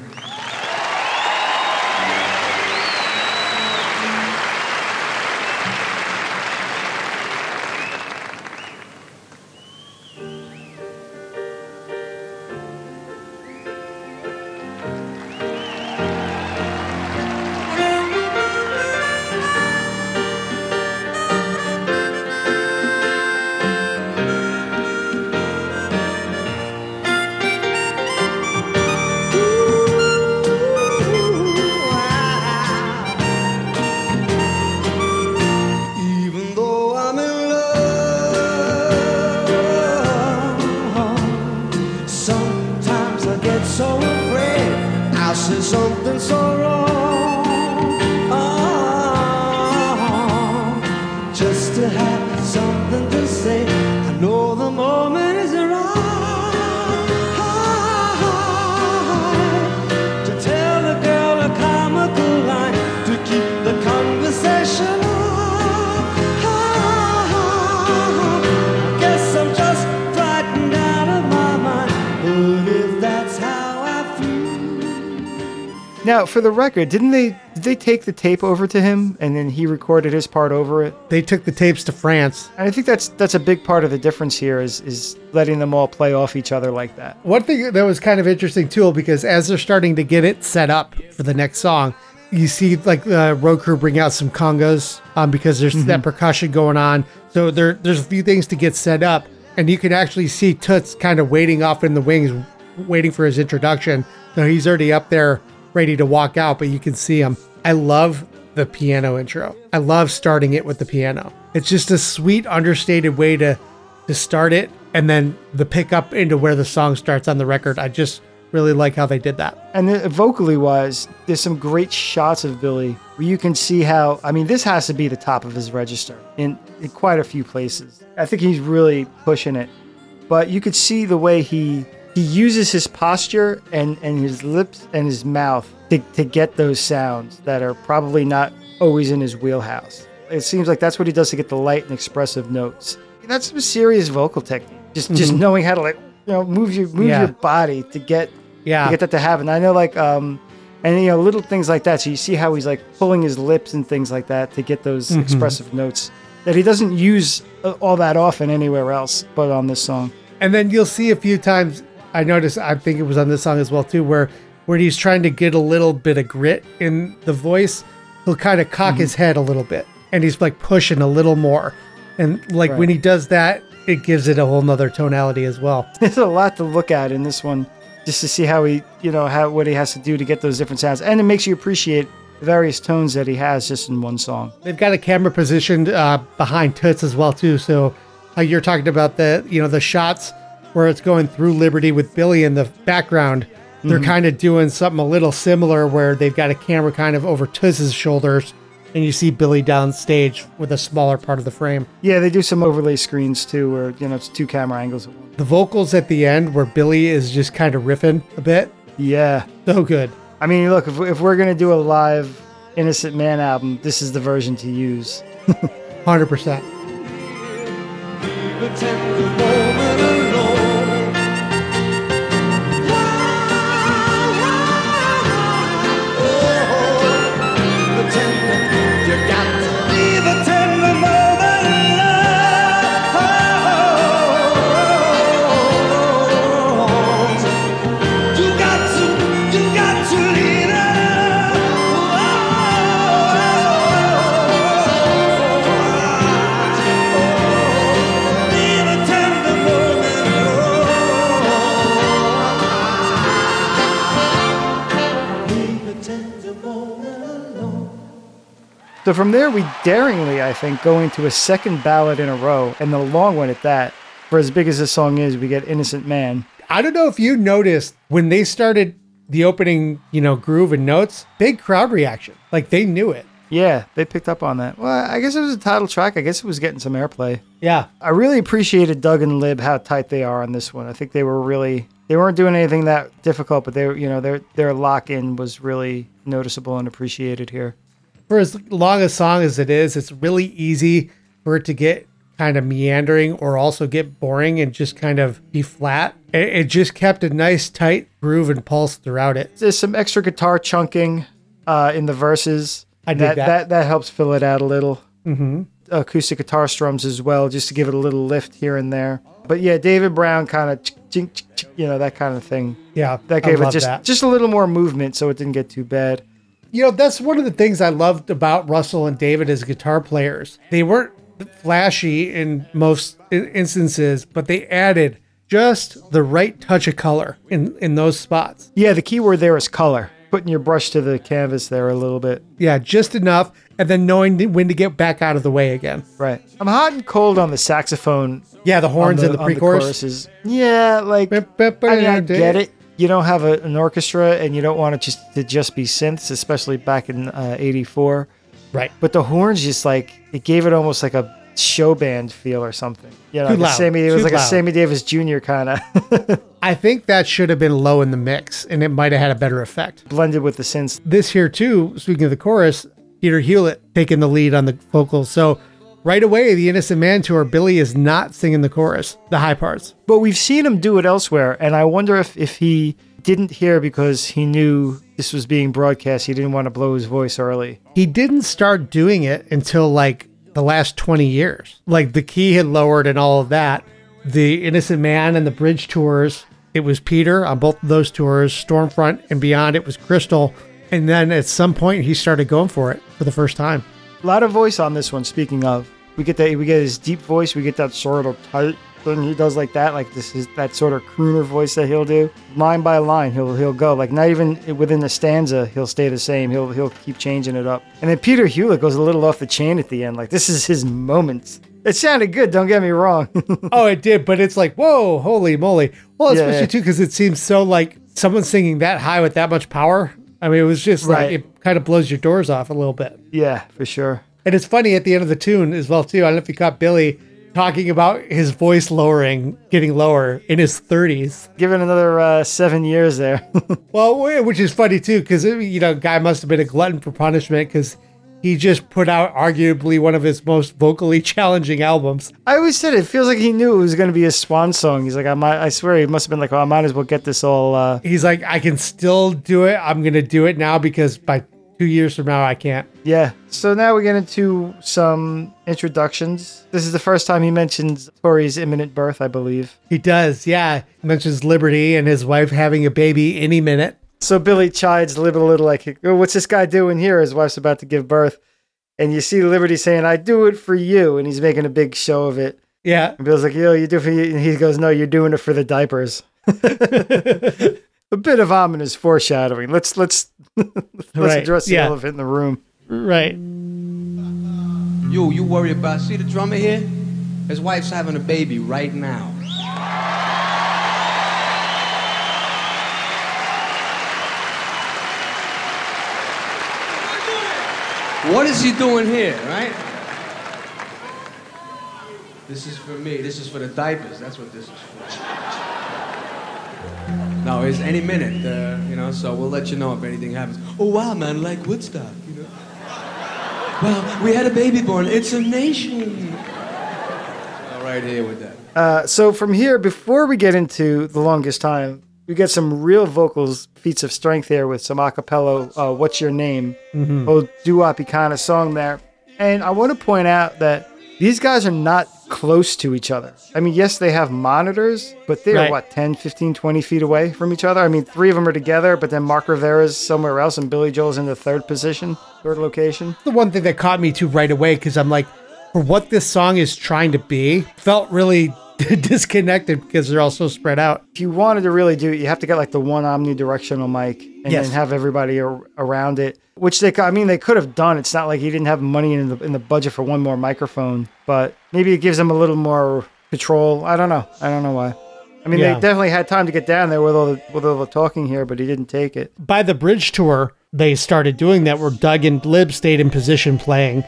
Now, for the record, didn't they did they take the tape over to him and then he recorded his part over it? They took the tapes to France. And I think that's that's a big part of the difference here is is letting them all play off each other like that. One thing that was kind of interesting too, because as they're starting to get it set up for the next song, you see like the road crew bring out some congas um, because there's that percussion going on. So there there's a few things to get set up, and you can actually see Toots kind of waiting off in the wings, waiting for his introduction. So he's already up there ready to walk out, but you can see him. I love the piano intro. I love starting it with the piano. It's just a sweet, understated way to to start it, and then the pickup into where the song starts on the record. I just really like how they did that. And vocally wise, there's some great shots of Billy where you can see how I mean this has to be the top of his register in, in quite a few places. I think he's really pushing it. But you could see the way he he uses his posture and, and his lips and his mouth to, to get those sounds that are probably not always in his wheelhouse. It seems like that's what he does to get the light and expressive notes. That's some serious vocal technique. Just just knowing how to like you know move your move Yeah. your body to get Yeah. to get that to happen. I know like um and you know little things like that. So you see how he's like pulling his lips and things like that to get those expressive notes that he doesn't use uh, all that often anywhere else but on this song. And then you'll see a few times. I noticed. I think it was on this song as well too, where where he's trying to get a little bit of grit in the voice. He'll kind of cock his head a little bit, and he's like pushing a little more. And like when he does that, it gives it a whole nother tonality as well. [LAUGHS] There's a lot to look at in this one just to see how he, you know, how what he has to do to get those different sounds. And it makes you appreciate the various tones that he has just in one song. They've got a camera positioned uh, behind Toots as well too. So uh, you're talking about the you know the shots where it's going through Liberty with Billy in the background. They're mm-hmm. kind of doing something a little similar where they've got a camera kind of over Toots's shoulders, and you see Billy downstage with a smaller part of the frame. Yeah, they do some overlay screens too where, you know, it's two camera angles. The vocals at the end where Billy is just kind of riffing a bit, Yeah. so good. I mean, look, if, if we're going to do a live Innocent Man album, this is the version to use. [LAUGHS] Hundred percent. So from there, we daringly, I think, go into a second ballad in a row, and the long one at that. For as big as this song is, we get Innocent Man. I don't know if you noticed when they started the opening, you know, groove and notes, big crowd reaction. Like they knew it. Yeah, they picked up on that. Well, I guess it was a title track. I guess it was getting some airplay. Yeah. I really appreciated Doug and Lib how tight they are on this one. I think they were really they weren't doing anything that difficult, but they were, you know, their their lock in was really noticeable and appreciated here. For as long a song as it is, it's really easy for it to get kind of meandering or also get boring and just kind of be flat. It, it just kept a nice tight groove and pulse throughout it. There's some extra guitar chunking uh, in the verses. I dig that, that. that that helps fill it out a little. Mm-hmm. Acoustic guitar strums as well, just to give it a little lift here and there. But yeah, David Brown kind of, you know, that kind of thing. Yeah. That gave it just that. just a little more movement, so it didn't get too bad. You know, that's one of the things I loved about Russell and David as guitar players. They weren't flashy in most instances, but they added just the right touch of color in in those spots. Yeah, the key word there is color. Putting your brush to the canvas there a little bit. Yeah, just enough, and then knowing when to get back out of the way again. Right. I'm hot and cold on the saxophone. Yeah, the horns the, and the pre-chorus. choruses. Yeah, like I mean, I get it. You don't have a, an orchestra and you don't want it just to just be synths, especially back in uh, '84. Right. But the horns just like it gave it almost like a show band feel or something. You know, Too like loud. Sammy, it was Too like loud. a Sammy Davis Jr. kind of I think that should have been low in the mix and it might have had a better effect. blended with the synths. This here, too, speaking of the chorus, Peter Hewlett taking the lead on the vocals. So right away, the Innocent Man tour, Billy is not singing the chorus, the high parts. But we've seen him do it elsewhere, and I wonder if if he didn't hear because he knew this was being broadcast. He didn't want to blow his voice early. He didn't start doing it until like the last 20 years. Like the key had lowered and all of that. The Innocent Man and the Bridge tours, it was Peter on both of those tours, Storm Front and beyond, it was Crystal. And then at some point, he started going for it for the first time. A lot of voice on this one. Speaking of, we get that we get his deep voice. We get that sort of tight thing he does like that. Like this is that sort of crooner voice that he'll do. Line by line, he'll he'll go like not even within the stanza. He'll stay the same. He'll he'll keep changing it up. And then Peter Hewlett goes a little off the chain at the end. Like this is his moment. It sounded good. Don't get me wrong. [LAUGHS] oh, it did, but it's like, whoa, holy moly. Well, Yeah, especially yeah. too, because it seems so like someone singing that high with that much power. I mean, it was just Right. like, it kind of blows your doors off a little bit. yeah, for sure. And it's funny at the end of the tune as well too. I don't know if you caught Billy talking about his voice lowering, getting lower in his 30s. Give it another uh, seven years there. [LAUGHS] Well, which is funny too, because you know, guy must have been a glutton for punishment because he just put out arguably one of his most vocally [LAUGHS] challenging albums. I always said it feels like he knew it was going to be a swan song. He's like, I might, I swear, he must have been like, oh, I might as well get this all. Uh, He's like, I can still do it. I'm gonna do it now because by two years from now I can't. yeah. So now we get into some introductions. This is the first time he mentions Tori's imminent birth, I believe. He does, yeah. He mentions Liberty and his wife having a baby any minute. So Billy chides Liberty a little like, oh, what's this guy doing here? His wife's about to give birth. And you see Liberty saying, I do it for you. And he's making a big show of it. Yeah, And Bill's like, yo, you do it for you. And he goes, no, you're doing it for the diapers. [LAUGHS] a bit of ominous foreshadowing. Let's let's [LAUGHS] let's Right, address the yeah. elephant in the room. right. You, you worry about, see the drummer here? His wife's having a baby right now. What is he doing here, right? This is for me. This is for the diapers. That's what this is for. No, it's any minute, uh, you know, so we'll let you know if anything happens. Oh, wow, man, like Woodstock, you know? Well, we had a baby born. It's a nation. All right here with that. Uh, so from here, before we get into the longest time, we get some real vocals, feats of strength here with some acapella. Uh, What's your name? Old doo-woppy kind of song there. And I want to point out that these guys are not close to each other. I mean, yes, they have monitors, but they're Right. what 10, 15, 20 feet away from each other. I mean, three of them are together, but then Mark Rivera's somewhere else, and Billy Joel's in the third position, third location. The one thing that caught me too right away because I'm like, for what this song is trying to be, felt really [LAUGHS] disconnected because they're all so spread out. if you wanted to really do it, you have to get like the one omnidirectional mic and Yes. then have everybody ar- around it. Which they, I mean, they could have done. It's not like he didn't have money in the in the budget for one more microphone, but maybe it gives him a little more control. I don't know. I don't know why. I mean, Yeah. they definitely had time to get down there with all the with all the talking here, but he didn't take it. By the bridge tour, they started doing that where Doug and Lib stayed in position playing,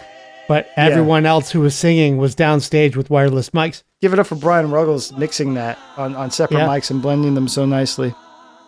but everyone else who was singing was downstage with wireless mics. Give it up for Brian Ruggles mixing that on, on separate Yeah. mics and blending them so nicely.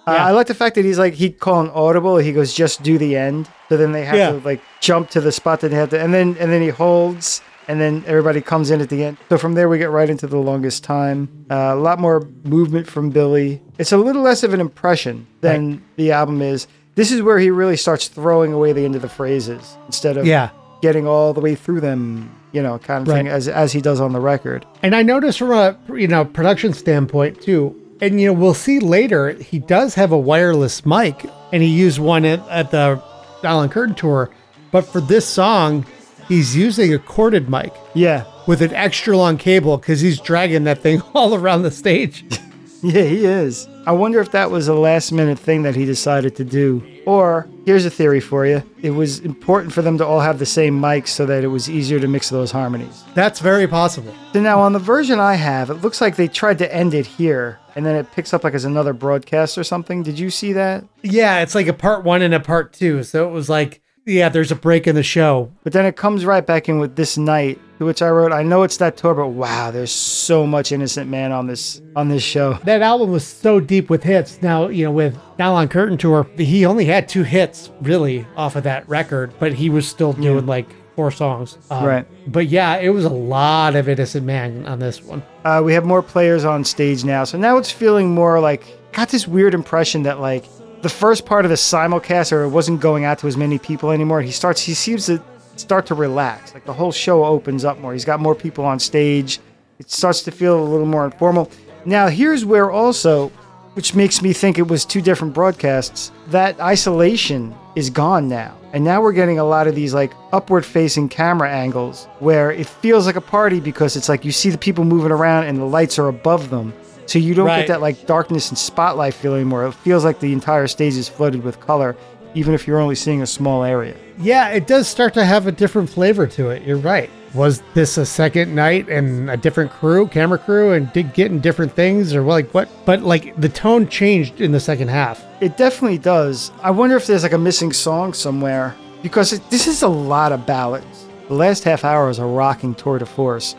Uh, Yeah. I like the fact that he's like he'd call an audible. He goes, "Just do the end." So then they have Yeah. to like jump to the spot that they have to, and then and then he holds, and then everybody comes in at the end. So from there we get right into the longest time. Uh, a lot more movement from Billy. It's a little less of an impression than the album is. This is where he really starts throwing away the end of the phrases instead of Yeah. getting all the way through them. You know, kind of thing as as he does on the record. And I noticed from a you know production standpoint too. And you know we'll see later he does have a wireless mic, and he used one at, at the Nylon Curtain tour. But for this song, he's using a corded mic Yeah, with an extra long cable because he's dragging that thing [LAUGHS] all around the stage. [LAUGHS] Yeah, he is. I wonder if that was a last minute thing that he decided to do. Or, here's a theory for you it was important for them to all have the same mics so that it was easier to mix those harmonies. That's very possible. So now on the version I have, it looks like they tried to end it here and then it picks up like as another broadcast or something. Did you see that? Yeah, it's like a part one and a part two. So it was like, yeah, there's a break in the show. But then it comes right back in with this night, to which I wrote, I know it's that tour, but wow, there's so much Innocent Man on this on this show. That album was so deep with hits. Now, you know, with Nylon Curtain Tour, he only had two hits really off of that record, but he was still doing like four songs. Um, Right. But yeah, it was a lot of Innocent Man on this one. Uh, we have more players on stage now, so now it's feeling more like got this weird impression that like the first part of the simulcast or it wasn't going out to as many people anymore. He starts he seems to start to relax. Like the whole show opens up more. He's got more people on stage. It starts to feel a little more informal. Now here's where also which makes me think it was two different broadcasts. That isolation is gone now. And now we're getting a lot of these like upward facing camera angles where it feels like a party because it's like you see the people moving around and the lights are above them. So you don't Right. get that like darkness and spotlight feeling anymore. It feels like the entire stage is flooded with color, even if you're only seeing a small area. Yeah, it does start to have a different flavor to it. You're right. Was this a second night and a different crew, camera crew, and did getting different things or like what? But like the tone changed in the second half. It definitely does. I wonder if there's like a missing song somewhere because it, this is a lot of ballads. The last half hour is a rocking tour de force,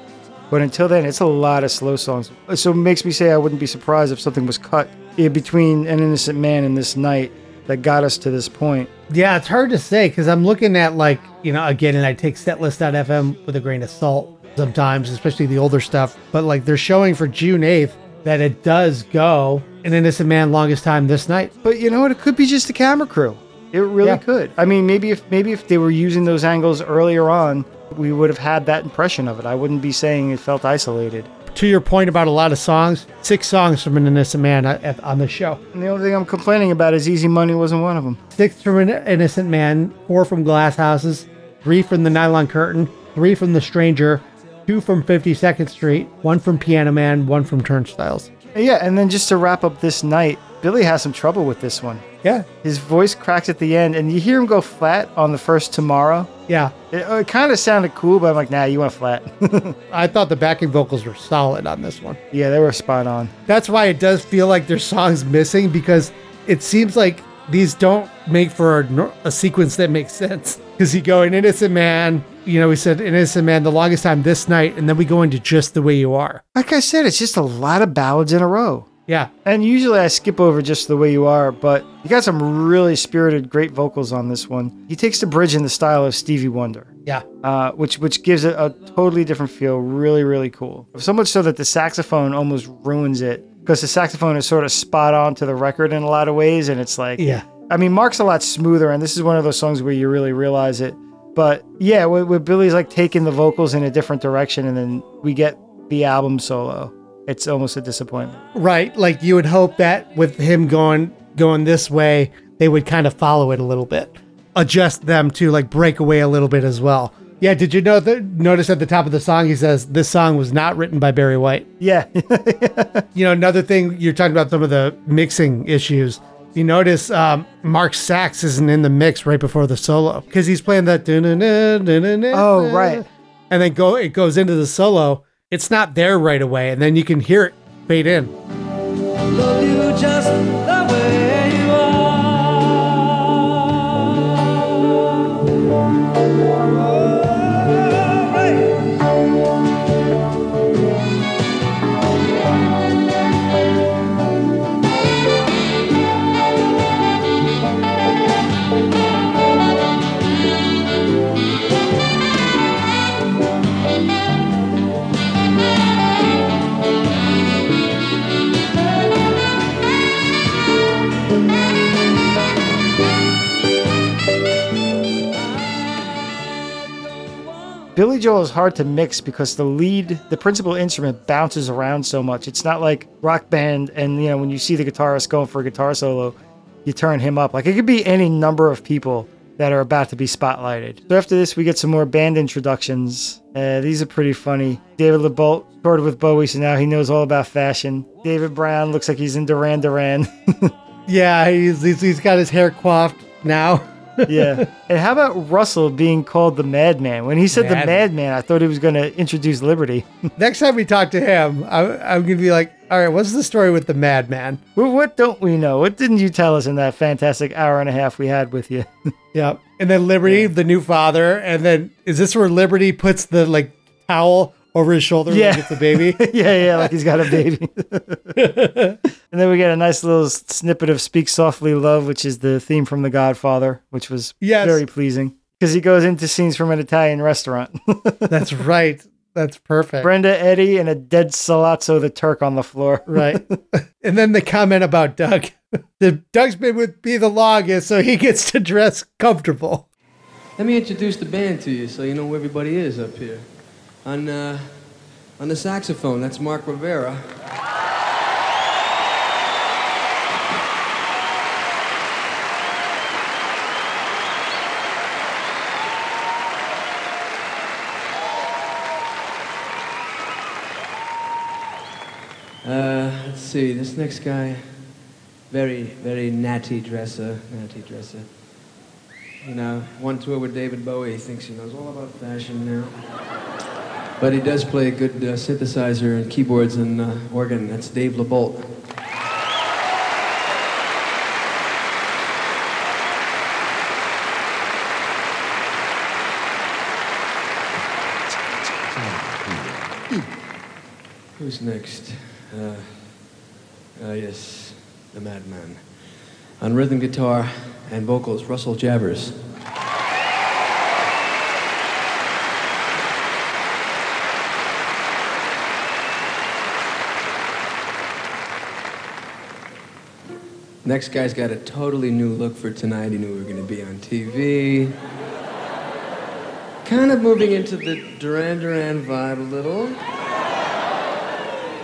but until then, it's a lot of slow songs. So it makes me say I wouldn't be surprised if something was cut between An Innocent Man and This Night that got us to this point. Yeah, it's hard to say because I'm looking at like you know again, and I take setlist.fm with a grain of salt sometimes, especially the older stuff. But like they're showing for June 8th that it does go an innocent man longest time this night. But you know what? It could be just the camera crew. It really Yeah. could. I mean, maybe if maybe if they were using those angles earlier on, we would have had that impression of it. I wouldn't be saying it felt isolated. To your point about a lot of songs, six songs from an innocent man uh, on the show. And the only thing I'm complaining about is Easy Money wasn't one of them. Six from an innocent man, four from glass houses, three from the nylon curtain, three from the stranger, two from 52nd Street, one from Piano Man, one from Turnstiles. Yeah, and then just to wrap up this night, Billy has some trouble with this one. Yeah, His voice cracks at the end, and you hear him go flat on the first tomorrow. yeah. It, oh, it kind of sounded cool, but I'm like, nah, you went flat. [LAUGHS] I thought the backing vocals were solid on this one. yeah, they were spot on. That's why it does feel like there's songs missing because it seems like these don't make for a, a sequence that makes sense. [LAUGHS] Because you go an innocent man, you know, we said innocent man the longest time this night, and then we go into just the way you are. Like I said, it's just a lot of ballads in a row. Yeah, And usually I skip over just the way you are, but you got some really spirited, great vocals on this one. He takes the bridge in the style of Stevie Wonder, yeah, uh, which which gives it a totally different feel. Really, really cool. So much so that the saxophone almost ruins it because the saxophone is sort of spot on to the record in a lot of ways, and it's like, yeah. I mean, Mark's a lot smoother, and this is one of those songs where you really realize it. But yeah, with, with Billy's like taking the vocals in a different direction, and then we get the album solo. It's almost a disappointment. Right. Like you would hope that with him going going this way, they would kind of follow it a little bit, adjust them to like break away a little bit as well. Yeah. Did you know that? Notice at the top of the song, he says this song was not written by Barry White. Yeah, [LAUGHS] You know, another thing you're talking about some of the mixing issues. You notice um, Mark's sax isn't in the mix right before the solo because he's playing that. Oh, Oh, right. And then go it goes into the solo. It's not there right away, and then you can hear it fade in. Billy Joel is hard to mix because the lead, the principal instrument, bounces around so much. It's not like rock band, and you know when you see the guitarist going for a guitar solo, you turn him up. Like it could be any number of people, that are about to be spotlighted. So after this, we get some more band introductions. Uh, these are pretty funny. David Lebolt toured with Bowie, so now he knows all about fashion. David Brown looks like he's in Duran Duran. [LAUGHS] Yeah, he's, he's, he's got his hair coiffed now. [LAUGHS] yeah. And how about Russell being called the Madman? When he said the Madman. Madman, I thought he was going to introduce Liberty. [LAUGHS] Next time we talk to him, I, I'm going to be like, all right, what's the story with the madman? well, what don't we know? What didn't you tell us in that fantastic hour and a half we had with you? [LAUGHS] Yeah. And then Liberty, the new father. And then is this where Liberty puts the like towel over his shoulder Yeah. like it's a baby? [LAUGHS] yeah, yeah, like he's got a baby. [LAUGHS] and then we get a nice little snippet of Speak Softly Love, which is the theme from The Godfather, which was Yes. very pleasing. Because he goes into scenes from an Italian restaurant. [LAUGHS] That's right. That's perfect. Brenda Eddie and a dead Sollozzo the Turk on the floor. Right. and then the comment about Doug. The Doug's been with me the longest, so he gets to dress comfortable. Let me introduce the band to you so you know where everybody is up here. On, uh, on the saxophone, that's Mark Rivera. Uh, let's see, this next guy, very, very natty dresser, natty dresser. You know, one tour with David Bowie, he thinks he knows all about fashion now. But he does play a good uh, synthesizer and keyboards and uh, organ. That's Dave Lebolt. Who's next? Uh, uh, yes, the Madman. On rhythm guitar and vocals, Russell Javors. Next guy's got a totally new look for tonight. He knew we were going to be on TV. Kind of moving into the Duran Duran vibe a little.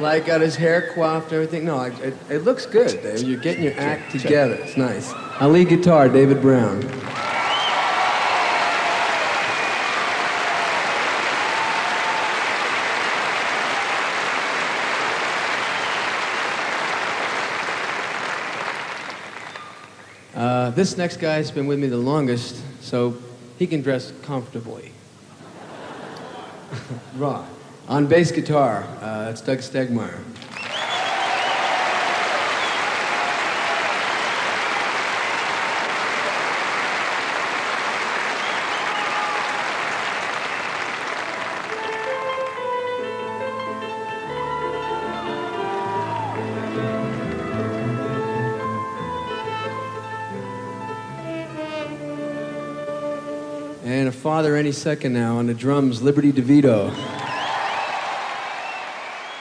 Like got his hair coiffed and everything. No, it, it, it looks good, Dave. You're getting your act together. It's nice. On lead guitar, David Brown. This next guy's been with me the longest, so he can dress comfortably. [LAUGHS] Raw. On bass guitar, uh, that's Doug Stegmeyer. Father any second now on the drums, Liberty DeVitto.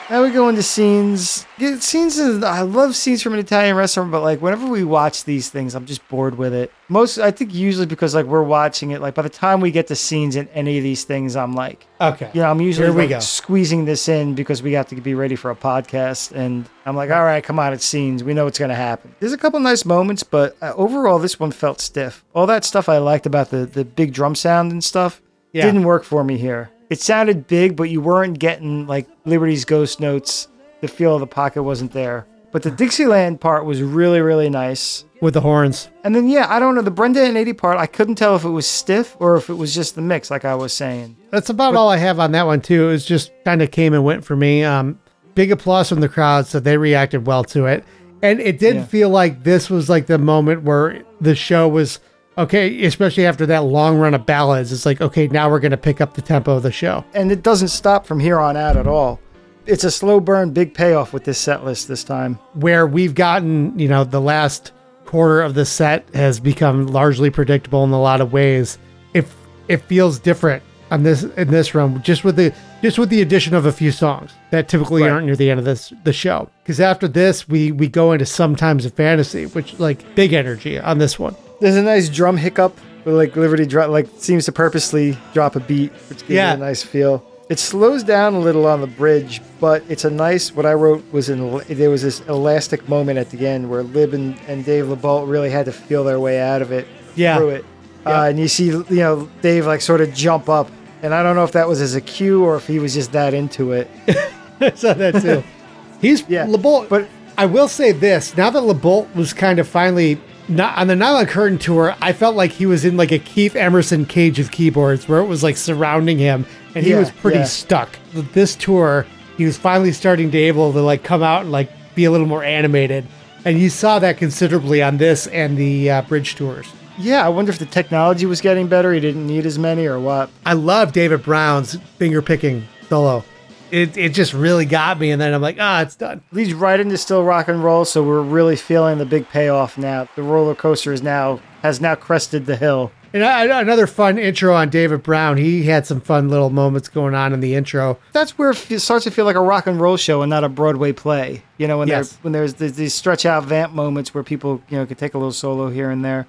Now we go into scenes. Scenes. Is, I love scenes from an Italian restaurant, but like whenever we watch these things, I'm just bored with it. Most, I think, usually because like we're watching it. Like by the time we get to scenes in any of these things, I'm like, Okay. you know, I'm usually Here we like, go. squeezing this in because we have to be ready for a podcast, and I'm like, all right, come on, it's scenes. We know what's gonna happen. There's a couple nice moments, but uh, overall, this one felt stiff. All that stuff I liked about the the big drum sound and stuff Yeah. didn't work for me here. It sounded big, but you weren't getting like Liberty's ghost notes. The feel of the pocket wasn't there. But the Dixieland part was really, really nice. With the horns. And then, yeah, I don't know. The Brenda and Eddie part, I couldn't tell if it was stiff or if it was just the mix, like I was saying. That's about all I have on that one too. It was just kind of came and went for me. Um, big applause from the crowd, so they reacted well to it, and it did Yeah. feel like this was like the moment where the show was okay, especially after that long run of ballads. It's like okay, now we're gonna pick up the tempo of the show. And it doesn't stop from here on out at all. It's a slow burn, big payoff with this set list this time. Where we've gotten, you know, the last quarter of the set has become largely predictable in a lot of ways. It it feels different on this in this run, just with the just with the addition of a few songs that typically Right. aren't near the end of this the show. Because after this, we we go into sometimes a fantasy, which like big energy on this one. There's a nice drum hiccup where like Liberty drop like seems to purposely drop a beat, which gives Yeah. it a nice feel. It slows down a little on the bridge, but it's a nice. What I wrote was in there was this elastic moment at the end where Lib and, and Dave Lebolt really had to feel their way out of it Yeah. through it. uh, and you see you know Dave like sort of jump up, and I don't know if that was as a cue or if he was just that into it. [LAUGHS] I saw that too. [LAUGHS] He's Yeah, Lebolt, but- I will say this: now that Lebolt was kind of finally not on the Nylon Curtain tour, I felt like he was in like a Keith Emerson cage of keyboards, where it was like surrounding him, and he Yeah, was pretty yeah. stuck. This tour, he was finally starting to able to like come out and like be a little more animated, and you saw that considerably on this and the uh, bridge tours. Yeah, I wonder if the technology was getting better. He didn't need as many or what. I love David Brown's finger picking solo. It, it just really got me, and then I'm like, ah, it's done. leads right into still rock and roll so we're really feeling the big payoff now the roller coaster is now has now crested the hill And I, another fun intro on David Brown. He had some fun little moments going on in the intro. that's where it starts to feel like a rock and roll show and not a broadway play you know when Yes. there when there's these stretch out vamp moments where people you know can take a little solo here and there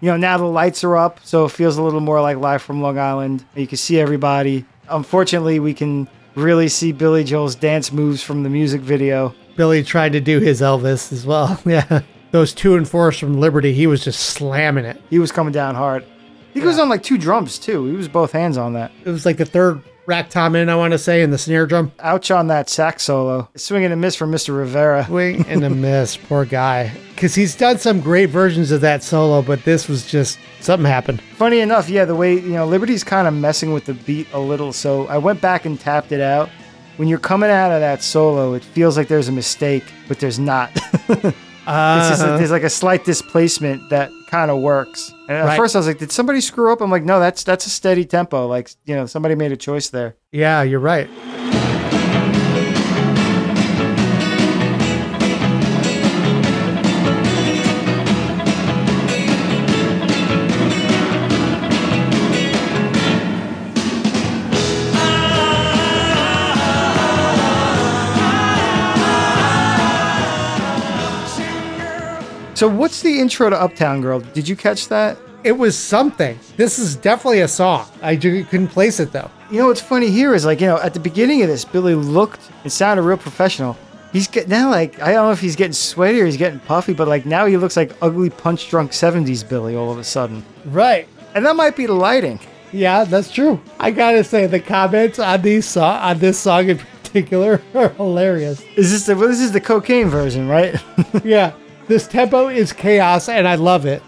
you know now the lights are up so it feels a little more like live from long island you can see everybody unfortunately we can really see billy joel's dance moves from the music video Billy tried to do his Elvis as well. [LAUGHS] Yeah. Those two and fours from Liberty, he was just slamming it. he was coming down hard he goes on like two drums too he was both hands on that It was like the third rack tom in, I want to say, in the snare drum. Ouch on that sax solo. Swing and a miss from Mr. Rivera. Wing and a [LAUGHS] miss, poor guy. Because he's done some great versions of that solo, but this was just something happened. Funny enough, yeah, the way, you know, Liberty's kind of messing with the beat a little. So I went back and tapped it out. When you're coming out of that solo, it feels like there's a mistake, but there's not. [LAUGHS] Just that uh-huh. there's like a slight displacement that kind of works. And at Right. first I was like, did somebody screw up? I'm like, no, that's that's a steady tempo. Like, you know, somebody made a choice there. Yeah, you're right. So what's the intro to Uptown Girl? Did you catch that? It was something. This is definitely a song. I ju- couldn't place it though. You know what's funny here is like you know at the beginning of this, Billy looked and sounded real professional. He's get, now like I don't know if he's getting sweaty or he's getting puffy, but like now he looks like ugly punch drunk '70s Billy all of a sudden, Right. and that might be the lighting. Yeah, that's true. I gotta say the comments on these so- on this song in particular [LAUGHS] are hilarious. Is this the well, this is the cocaine version, right? [LAUGHS] Yeah, this tempo is chaos, and I love it.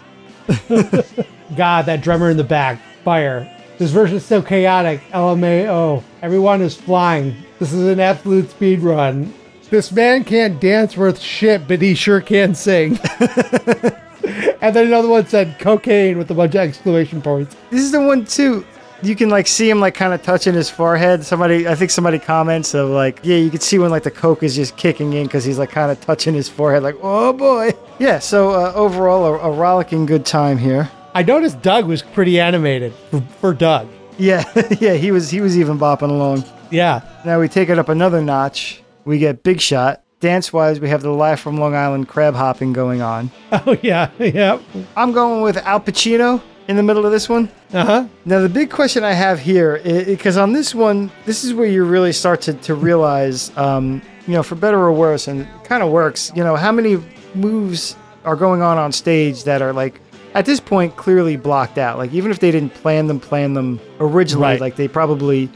[LAUGHS] God, that drummer in the back, fire. This version is so chaotic. LMAO. Everyone is flying. This is an absolute speed run. This man can't dance worth shit, but he sure can sing. [LAUGHS] and then another one said cocaine with a bunch of exclamation points. this is the one too. You can like see him like kind of touching his forehead. Somebody, I think somebody comments of like, yeah, you can see when like the coke is just kicking in because he's like kind of touching his forehead, like, oh boy. Yeah. So uh, overall, a, a rollicking good time here. I noticed Doug was pretty animated for, for Doug. Yeah, [LAUGHS] yeah, he was he was even bopping along. Yeah. Now we take it up another notch. We get Big Shot. Dance wise, we have the live from Long Island crab hopping going on. [LAUGHS] Oh, yeah. [LAUGHS] Yeah. I'm going with Al Pacino in the middle of this one. Uh huh. Now the big question I have here, because on this one, this is where you really start to, to realize, um, you know, for better or worse, and it kind of works. You know, how many moves are going on on stage that are like at this point clearly blocked out. Like even if they didn't plan them, plan them originally, Right. like they probably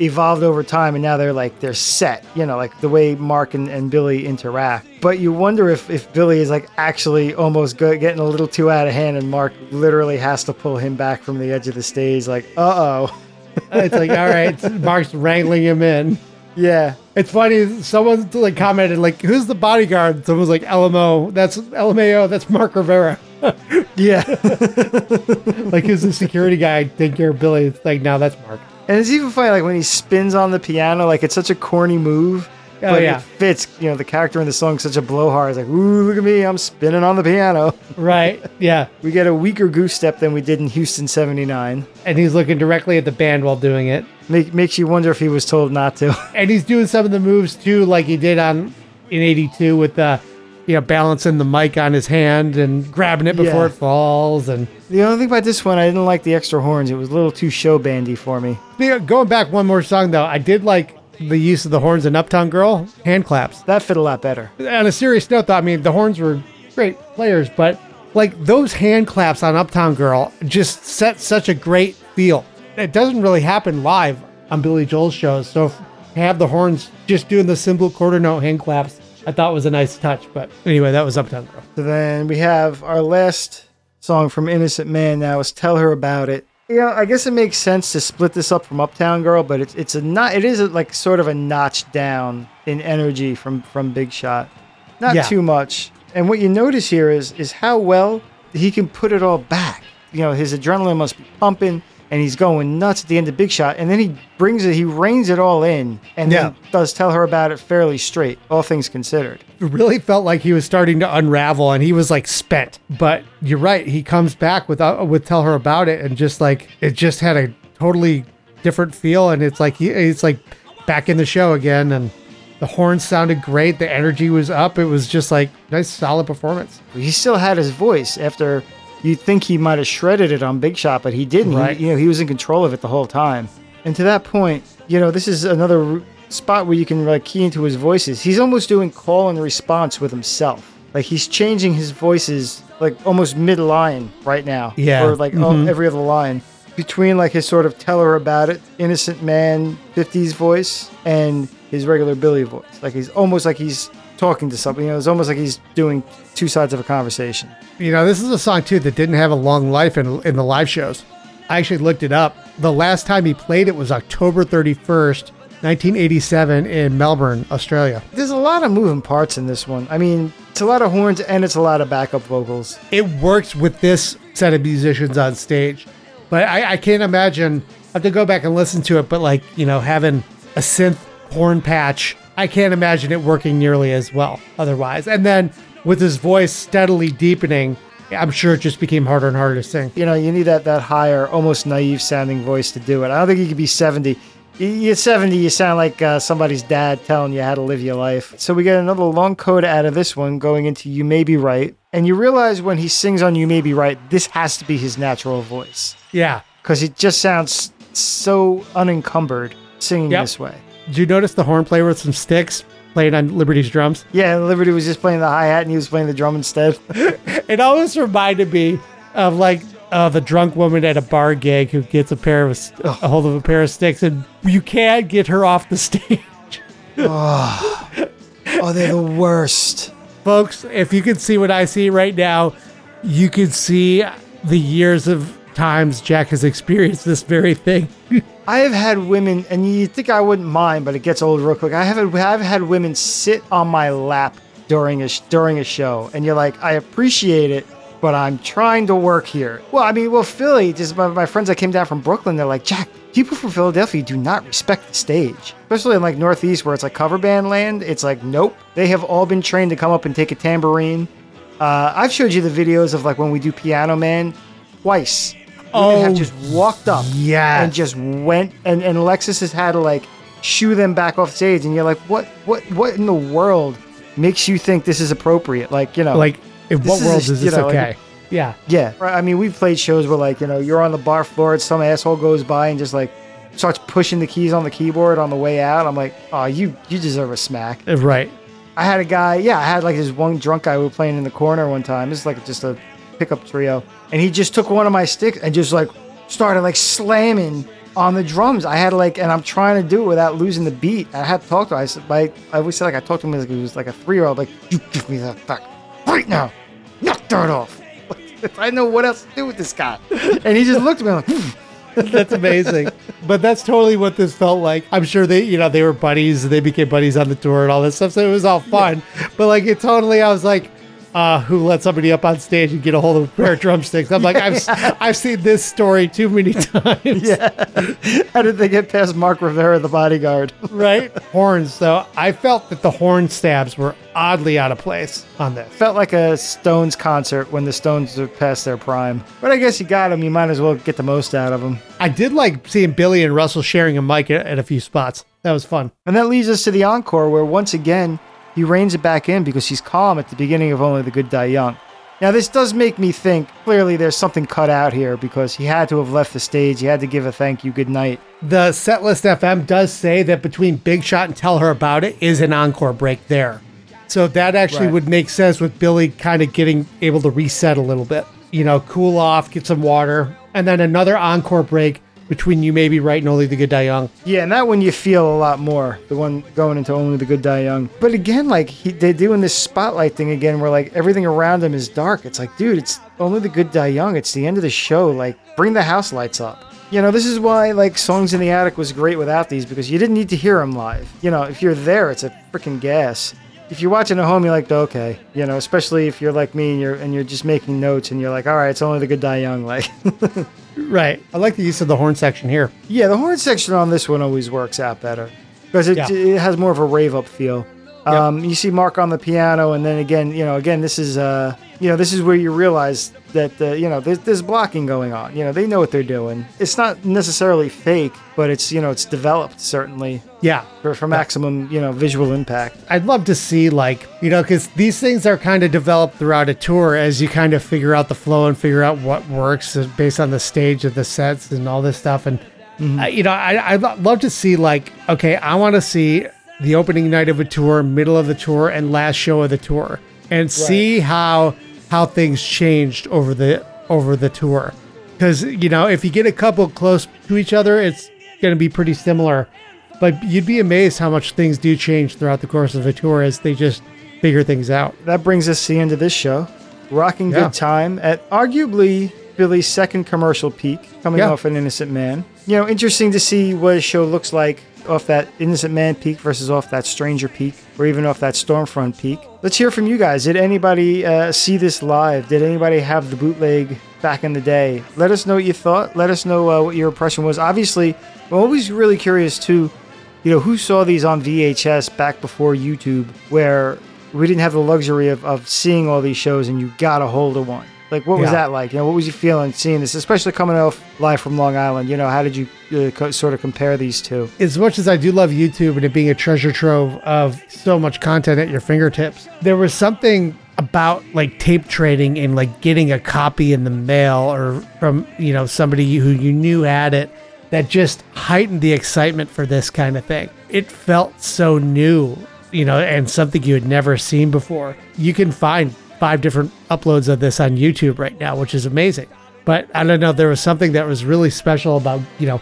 evolved over time and now they're like they're set you know like the way mark and, and billy interact but you wonder if, if billy is like actually almost go, getting a little too out of hand and mark literally has to pull him back from the edge of the stage like uh-oh [LAUGHS] It's like, all right, Mark's wrangling him in. yeah It's funny. Someone like commented, like, "Who's the bodyguard?" Someone's like, "LMO." That's LMAO. That's Mark Rivera. yeah [LAUGHS] like, who's the security guy taking care of Billy? It's like, now that's Mark. And it's even funny like when he spins on the piano like it's such a corny move Oh, but yeah. it fits you know the character in the song such a blowhard it's like ooh look at me i'm spinning on the piano [LAUGHS] Right? Yeah. we get a weaker goose step than we did in houston 79 And he's looking directly at the band while doing it. Make, makes you wonder if he was told not to [LAUGHS] And he's doing some of the moves too, like he did on in '82 with the, you know, balancing the mic on his hand and grabbing it before Yeah. it falls. And The only thing about this one, I didn't like the extra horns. It was a little too show bandy for me. Going back one more song though, I did like the use of the horns in Uptown Girl hand claps. That fit a lot better. on a serious note, though, I mean, the horns were great players, but like those hand claps on Uptown Girl just set such a great feel. It doesn't really happen live on Billy Joel's shows. So have the horns just doing the simple quarter note hand claps, I thought was a nice touch. But anyway, that was Uptown Girl. So then we have our last song from Innocent Man now is Tell Her About It. You know, I guess it makes sense to split this up from Uptown Girl, but it's it's a not it is a, like sort of a notch down in energy from from Big Shot. Not Yeah. too much. And what you notice here is is how well he can put it all back. You know, his adrenaline must be pumping and he's going nuts at the end of Big Shot and then he brings it he reins it all in and Yeah. then does tell her about it fairly straight, all things considered. It really felt like he was starting to unravel and he was like spent. But you're right. He comes back with, uh, with Tell Her About It and just like, it just had a totally different feel. And it's like, he, it's like back in the show again. And the horns sounded great. The energy was up. It was just like nice, solid performance. he still had his voice after you'd think he might have shredded it on Big Shot, but he didn't. He- you know, he was in control of it the whole time. And to that point, you know, this is another r- spot where you can like key into his voices. He's almost doing call and response with himself. Like he's changing his voices like almost mid line right now. Yeah. Or like oh, every other line. Between like his sort of tell her about it, innocent man 50s voice and his regular Billy voice. Like he's almost like he's talking to something. You know, it's almost like he's doing two sides of a conversation. You know, this is a song too that didn't have a long life in, in the live shows. I actually looked it up. The last time he played it was October 31st, 1987 in Melbourne, Australia. There's a lot of moving parts in this one. I mean, it's a lot of horns and it's a lot of backup vocals. it works with this set of musicians on stage. But I, I can't imagine. I have to go back and listen to it. But like you know, having a synth horn patch, I can't imagine it working nearly as well otherwise. And then with his voice steadily deepening, I'm sure it just became harder and harder to sing. You know, you need that that higher, almost naive sounding voice to do it. I don't think you could be 70. Y- You're 70, you sound like uh, somebody's dad telling you how to live your life. So we get another long coda out of this one going into You May Be Right. And you realize when he sings on You May Be Right, this has to be his natural voice. Yeah. Because it just sounds so unencumbered singing Yep. this way. Did you notice the horn player with some sticks playing on Liberty's drums? Yeah, Liberty was just playing the hi hat and he was playing the drum instead. [LAUGHS] It always reminded me of like uh, the drunk woman at a bar gig who gets a pair of a hold of a pair of sticks, and you can't get her off the [LAUGHS] stage. oh, they're the worst. Folks, if you can see what I see right now, you can see the years of times Jack has experienced this very thing. I have had women, and you think I wouldn't mind, but it gets old real quick. I have I've had women sit on my lap during a during a show, and you're like, I appreciate it, but I'm trying to work here. Well, I mean, well, Philly, just my, my friends that came down from Brooklyn, they're like, Jack, people from Philadelphia do not respect the stage, especially in like Northeast where it's like cover band land. It's like, nope, they have all been trained to come up and take a tambourine. Uh, I've showed you the videos of like when we do Piano Man twice. Women Oh, have just walked up yes. and just went and, and Alexis has had to like shoo them back off stage and you're like what what what in the world makes you think this is appropriate like you know Like, in what is world sh- is this know, like- okay? yeah. yeah right, i mean we've played shows where like you know you're on the bar floor and some asshole goes by and just like starts pushing the keys on the keyboard on the way out i'm like oh you you deserve a smack Uh, Right. I had a guy, yeah, I had like this one drunk guy we were playing in the corner one time. It's like just a pickup trio. And he just took one of my sticks and just like started like slamming on the drums. I had like, and I'm trying to do it without losing the beat. I had to talk to him. I said, I, I always said like I talked to him like he was like a three year old, like, you give me that back right now. Knock that off. [LAUGHS] I know what else to do with this guy. [LAUGHS] And he just looked at me like, "Hmm." [LAUGHS] That's amazing. but that's totally what this felt like. I'm sure they, you know, they were buddies. They became buddies on the tour and all this stuff. So it was all fun. But like, it totally, I was like, uh, who let somebody up on stage and get a hold of a pair of drumsticks? I'm like, I've, [LAUGHS] I've seen this story too many times. [LAUGHS] how did they get past Mark Rivera, the bodyguard? [LAUGHS] Right? Horns, though. I felt that the horn stabs were oddly out of place on this. Felt like a Stones concert when the Stones are past their prime. But I guess you got them. You might as well get the most out of them. I did like seeing Billy and Russell sharing a mic at, at a few spots. That was fun. And that leads us to the encore, where once again he reins it back in because he's calm at the beginning of Only the Good Die Young. Now, this does make me think clearly there's something cut out here because he had to have left the stage. He had to give a thank you, good night. The Setlist FM does say that between Big Shot and Tell Her About It is an encore break there. So that actually Right. would make sense with Billy kind of getting able to reset a little bit. You know, cool off, get some water, and then another encore break between you maybe right and Only the Good Die Young. Yeah, and that one you feel a lot more. The one going into Only the Good Die Young. But again, like he, they're doing this spotlight thing again, where like everything around him is dark. It's like, dude, it's Only the Good Die Young. It's the end of the show. Like, bring the house lights up. You know, this is why like Songs in the Attic was great without these because you didn't need to hear them live. You know, if you're there, it's a freaking gas. If you're watching at home, you're like, okay, you know, especially if you're like me and you're and you're just making notes and you're like, all right, it's only the good die young. Like, [LAUGHS] Right. I like the use of the horn section here. Yeah, the horn section on this one always works out better because it, Yeah. it has more of a rave up feel. Um, You see Mark on the piano, and then again, you know, again, this is uh, you know, this is where you realize that uh, you know there's, there's blocking going on. You know, they know what they're doing. It's not necessarily fake, but it's you know it's developed certainly Yeah. for, for maximum you know visual impact. I'd love to see like you know because these things are kind of developed throughout a tour as you kind of figure out the flow and figure out what works uh, based on the stage of the sets and all this stuff and uh, you know I I'd love to see like okay I want to see the opening night of a tour middle of the tour and last show of the tour and see how how things changed over the over the tour because you know if you get a couple close to each other it's going to be pretty similar but you'd be amazed how much things do change throughout the course of a tour as they just figure things out. That brings us to the end of this show. Rocking Yeah. good time at arguably Billy's second commercial peak, coming Yeah. off an Innocent Man. You know, interesting to see what a show looks like off that Innocent Man peak versus off that Stranger peak, or even off that Storm Front peak. Let's hear from you guys. Did anybody uh, see this live? Did anybody have the bootleg back in the day? Let us know what you thought. Let us know uh, what your impression was. Obviously, I'm always really curious too you know, who saw these on VHS back before YouTube, where we didn't have the luxury of, of seeing all these shows and you got a hold of one? Like, what was that like? You know, what was you feeling seeing this, especially coming off live from Long Island? You know, how did you uh, co- sort of compare these two? As much as I do love YouTube and it being a treasure trove of so much content at your fingertips, there was something about like tape trading and like getting a copy in the mail or from, you know, somebody who you knew had it that just heightened the excitement for this kind of thing. It felt so new, you know, and something you had never seen before. You can find five different uploads of this on YouTube right now, which is amazing. But I don't know, there was something that was really special about, you know,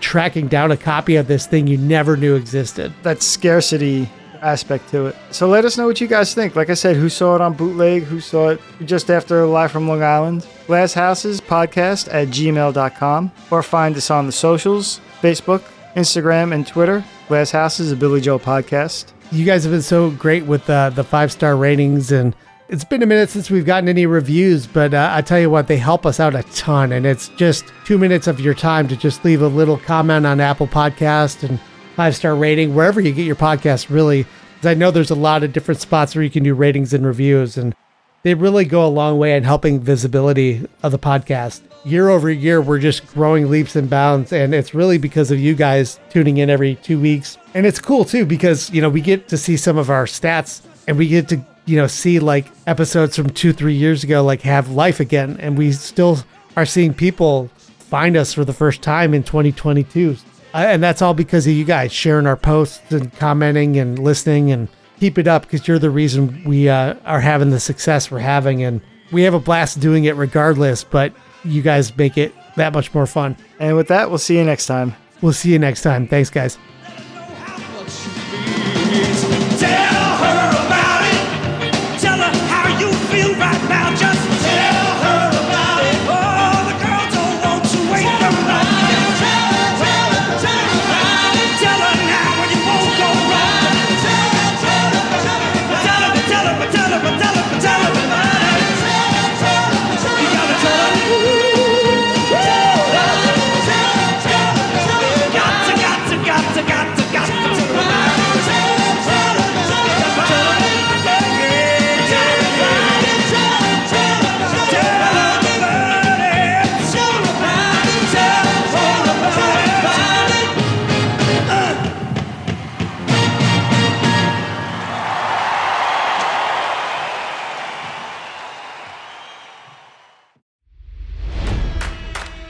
tracking down a copy of this thing you never knew existed. That scarcity aspect to it. So let us know what you guys think. Like I said, who saw it on bootleg? Who saw it just after Live from Long Island? Glass Houses podcast at gmail.com or find us on the socials Facebook, Instagram, and Twitter. Glass Houses, a Billy Joel podcast. You guys have been so great with uh, the five star ratings, and it's been a minute since we've gotten any reviews, but uh, I tell you what, they help us out a ton. And it's just two minutes of your time to just leave a little comment on Apple Podcast and five star rating wherever you get your podcast. Really, I know there's a lot of different spots where you can do ratings and reviews, and they really go a long way in helping visibility of the podcast. Year over year, we're just growing leaps and bounds, and it's really because of you guys tuning in every two weeks. And it's cool too because you know we get to see some of our stats, and we get to you know see like episodes from two, three years ago like have life again, and we still are seeing people find us for the first time in 2022. Uh, and that's all because of you guys sharing our posts and commenting and listening and keep it up because you're the reason we uh, are having the success we're having and we have a blast doing it regardless but you guys make it that much more fun And with that, we'll see you next time. we'll see you next time thanks guys